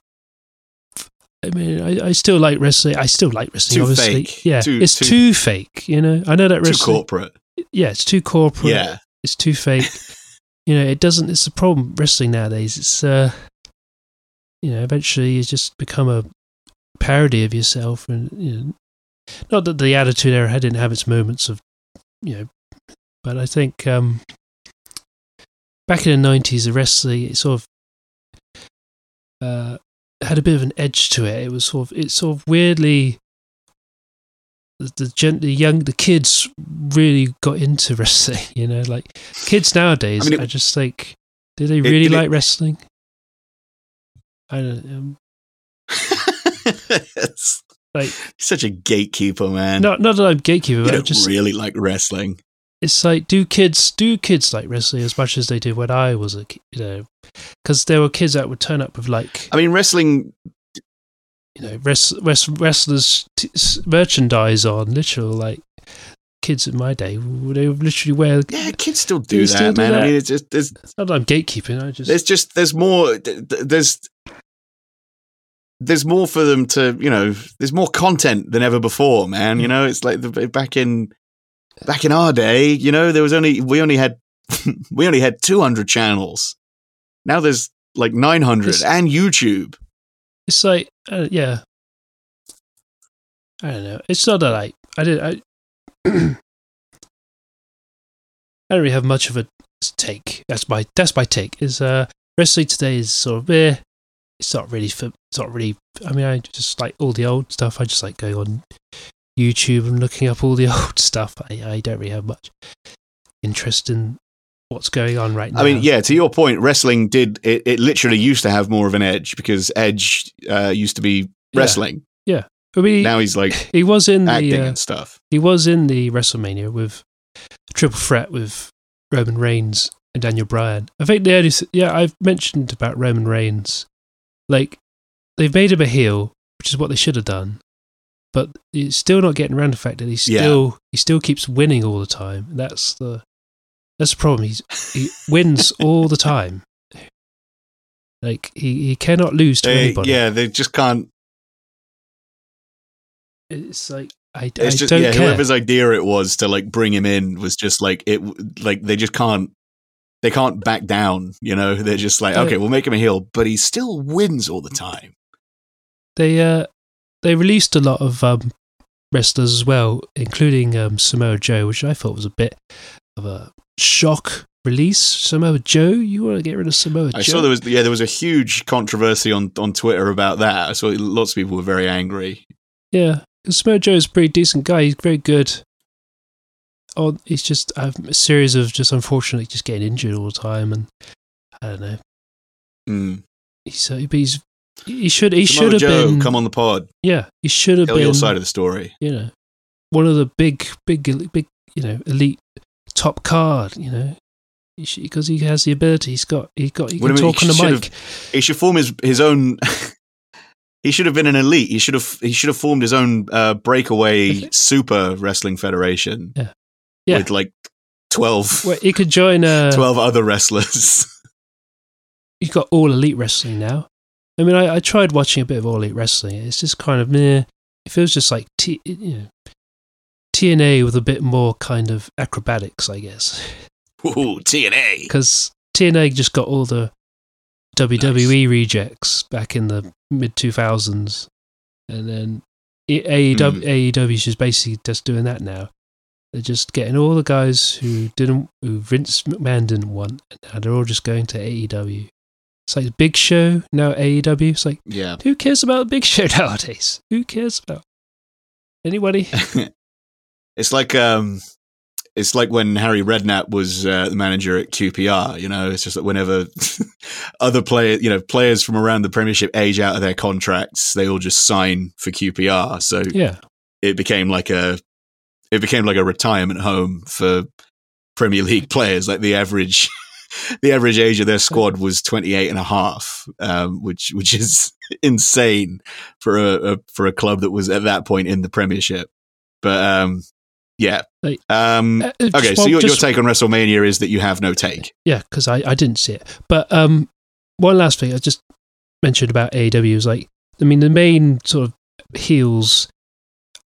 I mean, I, I still like wrestling. I still like wrestling. Too obviously, fake. yeah, Too- it's too- too, fake. You know, I know that wrestling. Too corporate. Yeah, it's too corporate. Yeah. it's too fake. you know, it doesn't. It's a problem wrestling nowadays. It's uh, you know, eventually you just become a parody of yourself, and you know, not that the Attitude Era didn't have its moments of, you know, but I think um, back in the nineties, the wrestling it sort of uh had a bit of an edge to it. It was sort of it sort of weirdly. The, the, gen, the young the kids really got into wrestling you know like kids nowadays I mean, it- are just like do they really did it- like wrestling I don't um, it's like such a gatekeeper, man. not not that I'm gatekeeper, you but I don't just really like wrestling. It's like do kids do kids like wrestling as much as they did when I was a kid, you know because there were kids that would turn up with like I mean, wrestling. you know rest, rest, wrestlers t- s- merchandise on literal like kids in my day they would literally wear Yeah, kids still Do that, still do man. that? I mean, it's just there's not that I'm gatekeeping I just there's just there's more th- th- there's there's more for them to you know there's more content than ever before man you mm. know it's like the, back in back in our day you know there was only we only had we only had 200 channels. Now there's like 900 It's- and youtube. It's like uh, yeah. I don't know. It's not that I I did I I don't really have much of a take. That's my that's my take is uh wrestling today is sort of eh, it's not really for it's not really I mean I just like all the old stuff. I just like going on YouTube and looking up all the old stuff I, I don't really have much interest in what's going on right now i mean yeah to your point wrestling did it, it literally used to have more of an edge because edge uh, used to be Yeah. wrestling. I mean, now he's like he was in acting the uh, and stuff. He was in the WrestleMania with Triple Threat with Roman Reigns and Daniel Bryan. I think the only yeah I've mentioned about Roman Reigns, like they've made him a heel, which is what they should have done, but he's still not getting around the fact that he Yeah. still he still keeps winning all the time. That's the that's the problem. He's he wins all the time. Like he, he cannot lose to They- anybody. yeah they just can't It's like I, I just don't yeah, care. whoever's idea it was to like bring him in was just like it. Like they just can't. They can't back down. You know, they're just like, Yeah. okay, we'll make him a heel, but he still wins all the time. they uh they released a lot of um wrestlers as well, including um Samoa Joe, which I thought was a bit of a shock release. Samoa Joe, you want to get rid of Samoa Joe. I Joe? saw there was yeah, there was a huge controversy on on Twitter about that. I saw lots of people were very angry. yeah, Samoa Joe is a pretty decent guy. He's very good. Oh, he's just a series of just unfortunately just getting injured all the time, and I don't know. Mm. He's uh, but he's he should he Samoa should have Joe, been come on the pod. yeah he should have Tell been your side of the story. you know one of the big big big you know elite top card you know because he has the ability he's got he got he can do you mean? talk on the mic He should form his his own. he should have been an elite. He should have he should have formed his own uh, breakaway super wrestling federation. Yeah. Yeah. with like 12, well, he could join uh 12 other wrestlers. you've got all elite wrestling now. I mean, I, I tried watching a bit of all elite wrestling. It's just kind of meh. It feels just like T, you know, TNA with a bit more kind of acrobatics, I guess. Ooh, TNA. Because TNA just got all the WWE rejects back in the mid 2000s. And then AEW, hmm. is just basically just doing that now. They're just getting all the guys who didn't, who Vince McMahon didn't want, and they're all just going to AEW. It's like Big Show now AEW. It's like Yeah. who cares about Big Show nowadays? Who cares about anybody? it's like um it's like when Harry Redknapp was uh, the manager at QPR. You know, it's just that whenever other players, you know, players from around the Premiership age out of their contracts, they all just sign for QPR. So Yeah, it became like a it became like a retirement home for Premier League players. Like the average the average age of their squad was 28 and a half, um, which which is insane for a, a for a club that was at that point in the Premiership. But um, yeah. Um, Uh, okay, just so your, your take on WrestleMania is that you have no take. yeah, because I, I didn't see it. But um, one last thing I just mentioned about AEW is like, I mean, the main sort of heels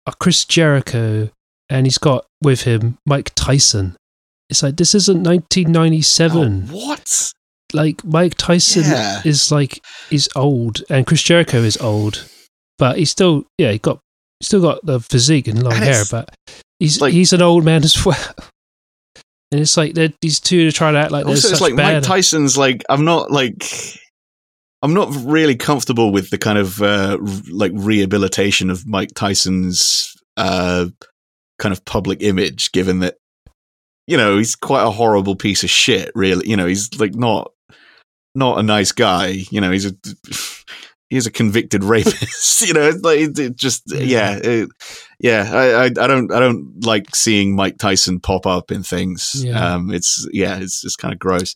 are Chris Jericho, and he's got with him Mike Tyson. It's like this isn't 1997. Oh, what? Like Mike Tyson Yeah. is like is old, and Chris Jericho is old, but he's still yeah he got he's still got the physique and long And hair, but he's like- he's an old man as well. And it's like they're, these two are trying to act like also, it's like. Mike Tyson's like I'm not like I'm not really comfortable with the kind of uh, like rehabilitation of Mike Tyson's uh, kind of public image, given that you know he's quite a horrible piece of shit. Really, you know he's like not not a nice guy. You know he's a he's a convicted rapist. you know, it's like it, just yeah, it, yeah. I, I I don't I don't like seeing Mike Tyson pop up in things. Yeah. Um, it's yeah, it's just kind of gross.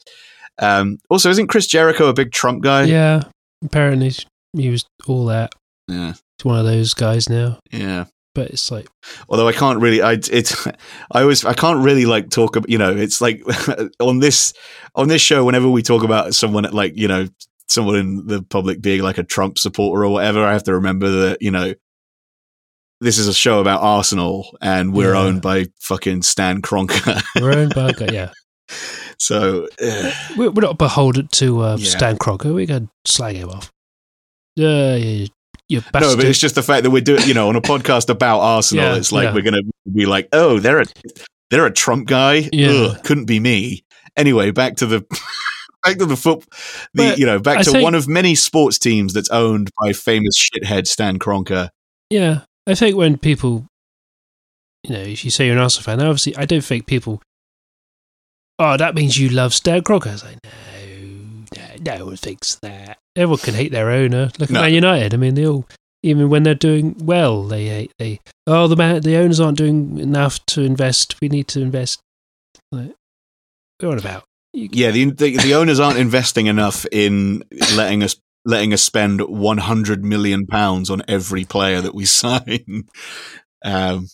Um, also, isn't Chris Jericho a big Trump guy? yeah, apparently he was all that. yeah, He's one of those guys now. yeah. But it's like Although I can't really, I it's I always I can't really like talk about you know it's like on this on this show whenever we talk about someone like you know someone in the public being like a Trump supporter or whatever I have to remember that you know this is a show about Arsenal and we're Yeah. owned by fucking Stan Kroenke we're owned by. Yeah, so uh, we're, not beholden to uh, Yeah. Stan Kroenke. We can slag him off. Yeah, yeah, you bastard. no but it's just the fact that we're doing you know on a podcast about Arsenal Yeah, it's like yeah. we're gonna be like oh they're a they're a Trump guy Yeah. Ugh, couldn't be me anyway back to the back to the foot the But you know back I to think- one of many sports teams that's owned by famous shithead Stan Kroenke Yeah, I think when people, you know, if you say you're an Arsenal fan, obviously, I don't think people. Oh, that means you love Stan Kroenke. I was like, no, no, no one thinks that. Everyone can hate their owner. Look at No. Man United. I mean, they all, even when they're doing well, they hate. They oh, the man, the owners aren't doing enough to invest. We need to invest. Like, what on about? You- yeah the, the the owners aren't investing enough in letting us letting us spend 100 million pounds on every player that we sign um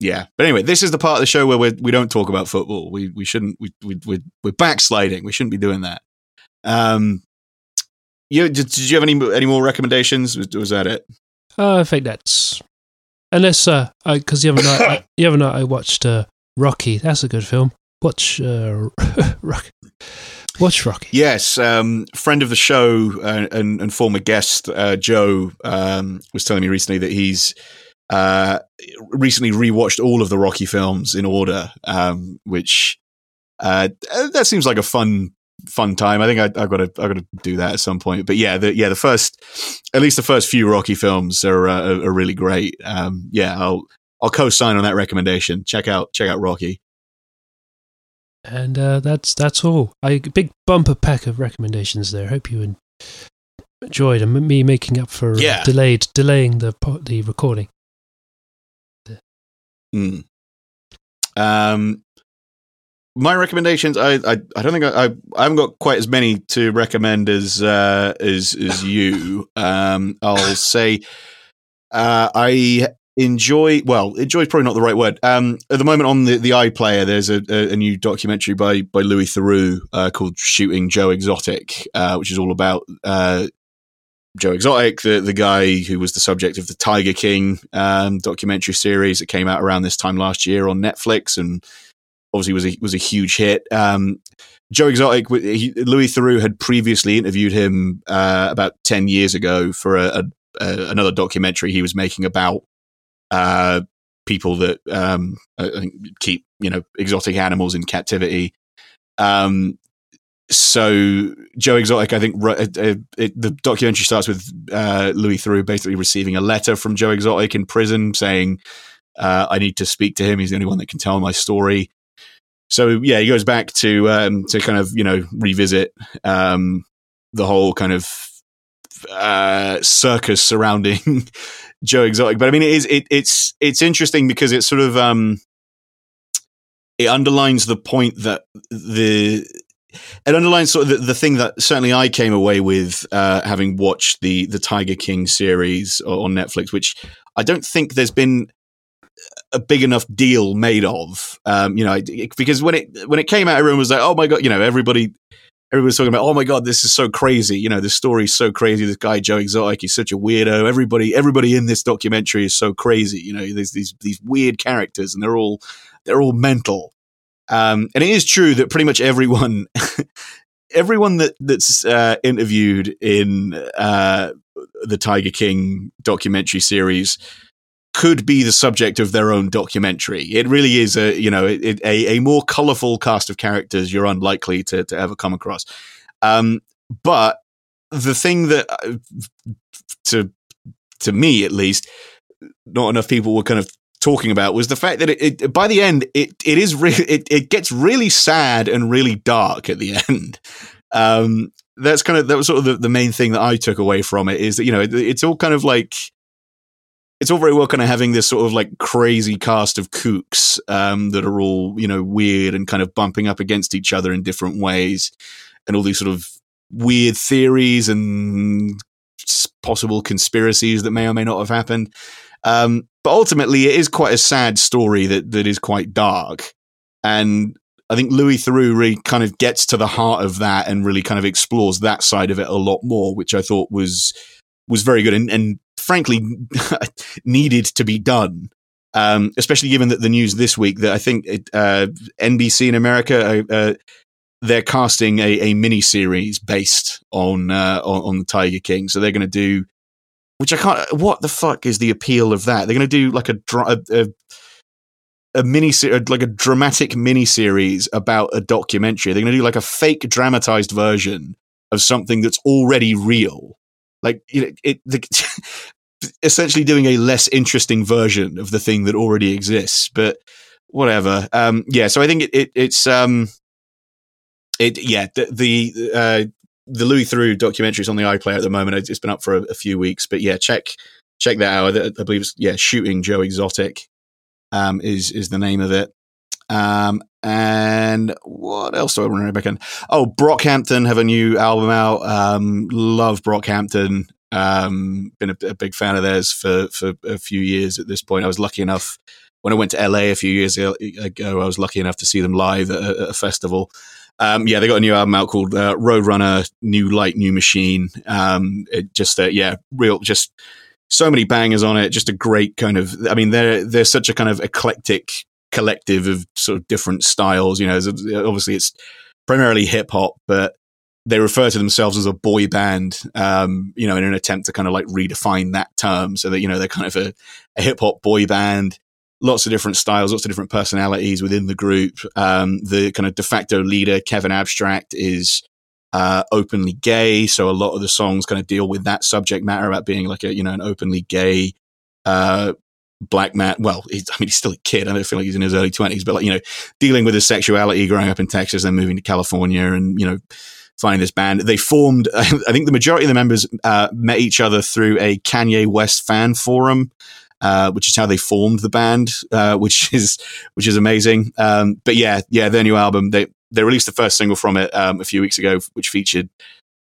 yeah but anyway this is the part of the show where we're, we don't talk about football we we shouldn't we, we we're, we're backsliding we shouldn't be doing that um you did, did you have any any more recommendations was, was that it Oh, I think that's unless uh, because the other night, I, the other night I watched uh, Rocky. That's a good film. Watch uh, Rocky. Watch Rocky. Yes, um, friend of the show uh, and, and former guest uh, Joe um, was telling me recently that he's uh, recently rewatched all of the Rocky films in order, um, which uh, that seems like a fun fun time. I think I, I've got to I've got to do that at some point. But yeah, the yeah the first at least the first few Rocky films are uh, are, really great. Um, yeah, I'll I'll co-sign on that recommendation. Check out check out Rocky. And uh, that's that's all. I big bumper pack of recommendations there. Hope you enjoyed, and me making up for Yeah. delayed delaying the the recording. Mm. Um, my recommendations. I, I, I don't think I, I, I haven't got quite as many to recommend as uh, as as you. Um, I'll say uh, I enjoy. Well, enjoy is probably not the right word. Um, at the moment on the the iPlayer, there's a, a, a new documentary by by Louis Theroux uh, called "Shooting Joe Exotic," uh, which is all about uh, Joe Exotic, the the guy who was the subject of the Tiger King um, documentary series that came out around this time last year on Netflix, and obviously was a was a huge hit. Um, Joe Exotic, he, Louis Theroux had previously interviewed him uh, about ten years ago for a, a, a, another documentary he was making about uh, people that um, keep you know exotic animals in captivity. Um, so Joe Exotic, I think uh, uh, it, the documentary starts with uh, Louis Theroux basically receiving a letter from Joe Exotic in prison saying, uh, "I need to speak to him. He's the only one that can tell my story." So yeah, he goes back to um, to kind of you know revisit um, the whole kind of uh, circus surrounding Joe Exotic. But I mean, it is it, it's it's interesting because it's sort of um, it underlines the point that the it underlines sort of the, the thing that certainly I came away with uh, having watched the the Tiger King series on Netflix, which I don't think there's been a big enough deal made of. Um, you know, because when it when it came out, everyone was like, "Oh my god!" You know, everybody everybody was talking about, "Oh my god, this is so crazy!" You know, this story's so crazy. This guy Joe Exotic, he's such a weirdo. Everybody, everybody in this documentary is so crazy. You know, there's these these weird characters, and they're all they're all mental. Um, and it is true that pretty much everyone, everyone that that's uh, interviewed in uh, the Tiger King documentary series could be the subject of their own documentary. It really is a you know it, a a more colorful cast of characters you're unlikely to to ever come across. Um, but the thing that uh, to to me at least, not enough people were kind of talking about was the fact that it, it by the end it it is really it, it gets really sad and really dark at the end. Um, that's kind of that was sort of the, the main thing that I took away from it is that you know it, it's all kind of like it's all very well kind of having this sort of like crazy cast of kooks um, that are all you know weird and kind of bumping up against each other in different ways, and all these sort of weird theories and possible conspiracies that may or may not have happened. Um, but ultimately, it is quite a sad story that that is quite dark, and I think Louis Theroux really kind of gets to the heart of that and really kind of explores that side of it a lot more, which I thought was was very good and, and frankly needed to be done. Um, especially given that the news this week that I think it, uh, NBC in America uh, uh, they're casting a, a mini series based on, uh, on on the Tiger King, so they're going to do. Which I can't. What the fuck is the appeal of that? They're going to do like a, a, a a mini like a dramatic mini series about a documentary. They're going to do like a fake dramatized version of something that's already real. Like you know, it, the, essentially doing a less interesting version of the thing that already exists. But whatever. Um, yeah. So I think it, it it's um, it yeah the the uh, the Louis Theroux documentary is on the iPlayer at the moment. It's been up for a, a few weeks, but yeah, check check that out. I, I believe it's yeah, shooting Joe Exotic um, is is the name of it. Um, and what else do I want to back in? Oh, Brockhampton have a new album out. Um, love Brockhampton. Um, been a, a, big fan of theirs for for a few years at this point. I was lucky enough when I went to LA a few years ago. I was lucky enough to see them live at a, at a festival. Um, yeah, they got a new album out called uh, Roadrunner, New Light, New Machine. Um, just uh, yeah, real just so many bangers on it. Just a great kind of. I mean, they're they're such a kind of eclectic collective of sort of different styles. You know, obviously it's primarily hip hop, but they refer to themselves as a boy band. Um, you know, in an attempt to kind of like redefine that term, so that you know they're kind of a, a hip hop boy band. Lots of different styles, lots of different personalities within the group. Um, the kind of de facto leader, Kevin Abstract, is uh, openly gay. So a lot of the songs kind of deal with that subject matter about being like a, you know, an openly gay, uh, black man. Well, I mean, he's still a kid. I don't feel like he's in his early twenties, but like, you know, dealing with his sexuality growing up in Texas and moving to California and, you know, finding this band. They formed, I think the majority of the members uh, met each other through a Kanye West fan forum. Uh, which is how they formed the band, uh, which is which is amazing. Um, but yeah, yeah, their new album they they released the first single from it um, a few weeks ago, which featured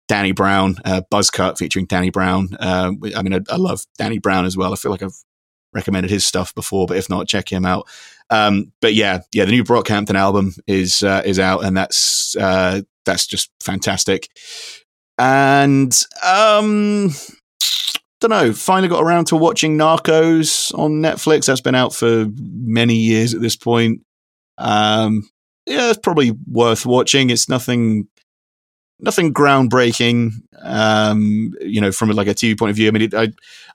Danny Brown, uh, Buzzcut featuring Danny Brown. Uh, I mean, I, I, love Danny Brown as well. I feel like I've recommended his stuff before, but if not, check him out. Um, but yeah, yeah, the new Brockhampton album is uh, is out, and that's uh, that's just fantastic. And um, don't know. Finally got around to watching Narcos on Netflix. That's been out for many years at this point. Um, yeah, it's probably worth watching. It's nothing, nothing groundbreaking. Um, you know, from like a TV point of view. I mean, it, I,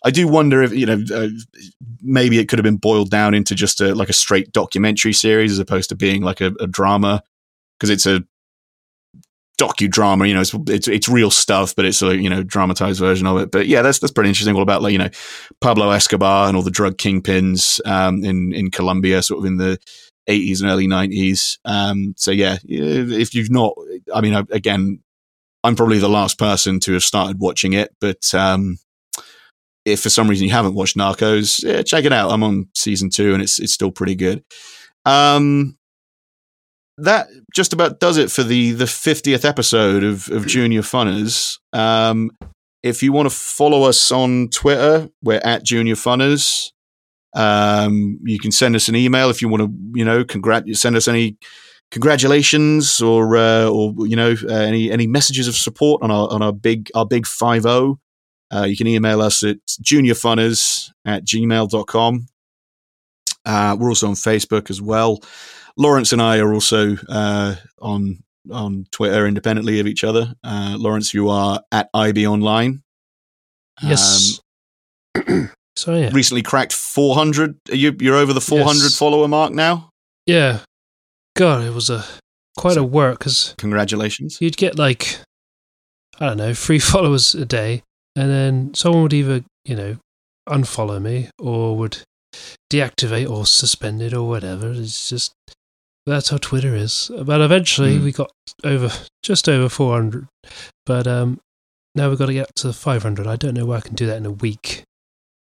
I do wonder if you know, uh, maybe it could have been boiled down into just a like a straight documentary series as opposed to being like a, a drama because it's a docudrama. You know, it's, it's it's real stuff, but it's a you know dramatized version of it. But yeah, that's that's pretty interesting. All about like you know Pablo Escobar and all the drug kingpins um, in in Colombia, sort of in the 80s and early 90s. Um, so yeah, if you've not, I mean, again, I'm probably the last person to have started watching it, but um, if for some reason you haven't watched Narcos, yeah, check it out. I'm on season two, and it's it's still pretty good. Um, that just about does it for the the 50th episode of, of Junior Funners. Um, if you want to follow us on Twitter, we're at Junior Funners. Um, you can send us an email if you want to, you know, congrat- send us any congratulations or uh, or you know uh, any any messages of support on our on our big our big five zero. Uh, you can email us at juniorfunners at gmail.com. Uh, we're also on Facebook as well. Lawrence and I are also uh, on on Twitter independently of each other. Uh, Lawrence, you are at IB Online. Yes. Um, so yeah, recently cracked 400. Are you you're over the 400 yes. follower mark now. Yeah. God, it was a quite so, a work because congratulations. You'd get like I don't know three followers a day, and then someone would either you know unfollow me or would deactivate or suspend it or whatever. It's just that's how Twitter is. But eventually mm. we got over just over 400. But um, now we've got to get to 500. I don't know where I can do that in a week,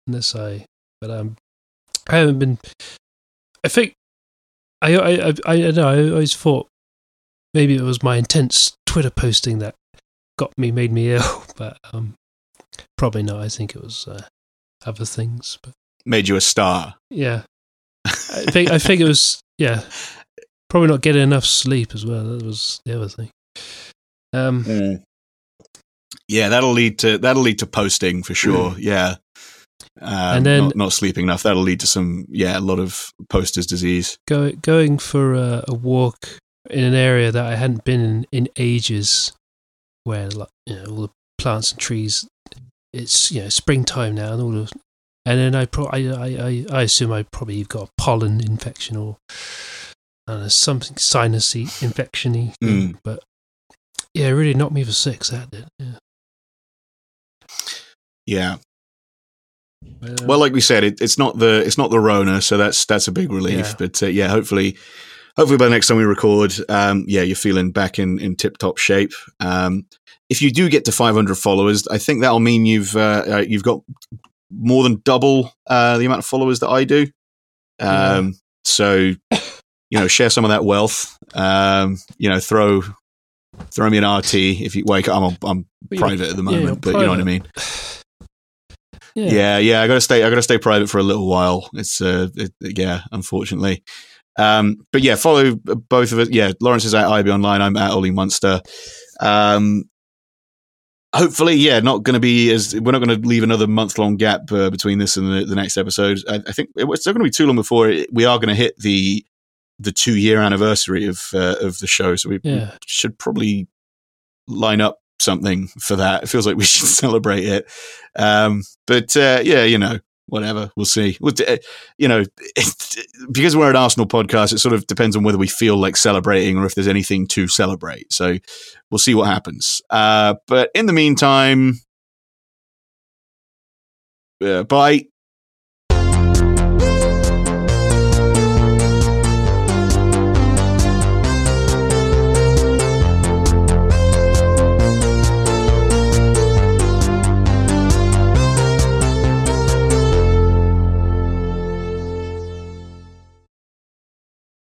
unless I. But um, I haven't been. I think I I I, I know. I always thought maybe it was my intense Twitter posting that got me, made me ill. But um, probably not. I think it was uh, other things. But made you a star. Yeah, I think I think it was yeah Probably not getting enough sleep as well. That was the other thing. Um, mm. Yeah, that'll lead to that'll lead to posting for sure. Mm. Yeah, um, and then not, not, sleeping enough that'll lead to some yeah a lot of posters disease. Go, going for a, a, walk in an area that I hadn't been in in ages, where like you know all the plants and trees. It's you know springtime now, and all the, and then I pro I I I assume I probably you've got a pollen infection or something sinusy, infectiony. Mm. But yeah, it really knocked me for six. That did. Yeah. Yeah. well, like we said, it, it's not the it's not the Rona, so that's that's a big relief. Yeah. But uh, yeah, hopefully, hopefully by the next time we record, um, yeah, you're feeling back in in tip top shape. Um, if you do get to 500 followers, I think that'll mean you've uh, uh, you've got more than double uh, the amount of followers that I do. Um, yeah. So you know, share some of that wealth. Um, you know, throw throw me an RT if you wake up. I'm, I'm private at the moment, yeah, but private. you know what I mean. Yeah. yeah, yeah. I got to stay. I got to stay private for a little while. It's uh, it, yeah, unfortunately. Um, but yeah, follow both of us. Yeah, Lawrence is at IB Online. I'm at Ollie Munster. Um, hopefully, yeah, not going to be as we're not going to leave another month long gap uh, between this and the, the next episode. I, I think it's not going to be too long before it, we are going to hit the the two year anniversary of uh, of the show. So we, yeah. we, should probably line up something for that. It feels like we should celebrate it. Um, but uh, yeah, you know, whatever. We'll see. Uh, you know, because we're an Arsenal podcast, it sort of depends on whether we feel like celebrating or if there's anything to celebrate. So we'll see what happens. Uh, but in the meantime, uh, bye.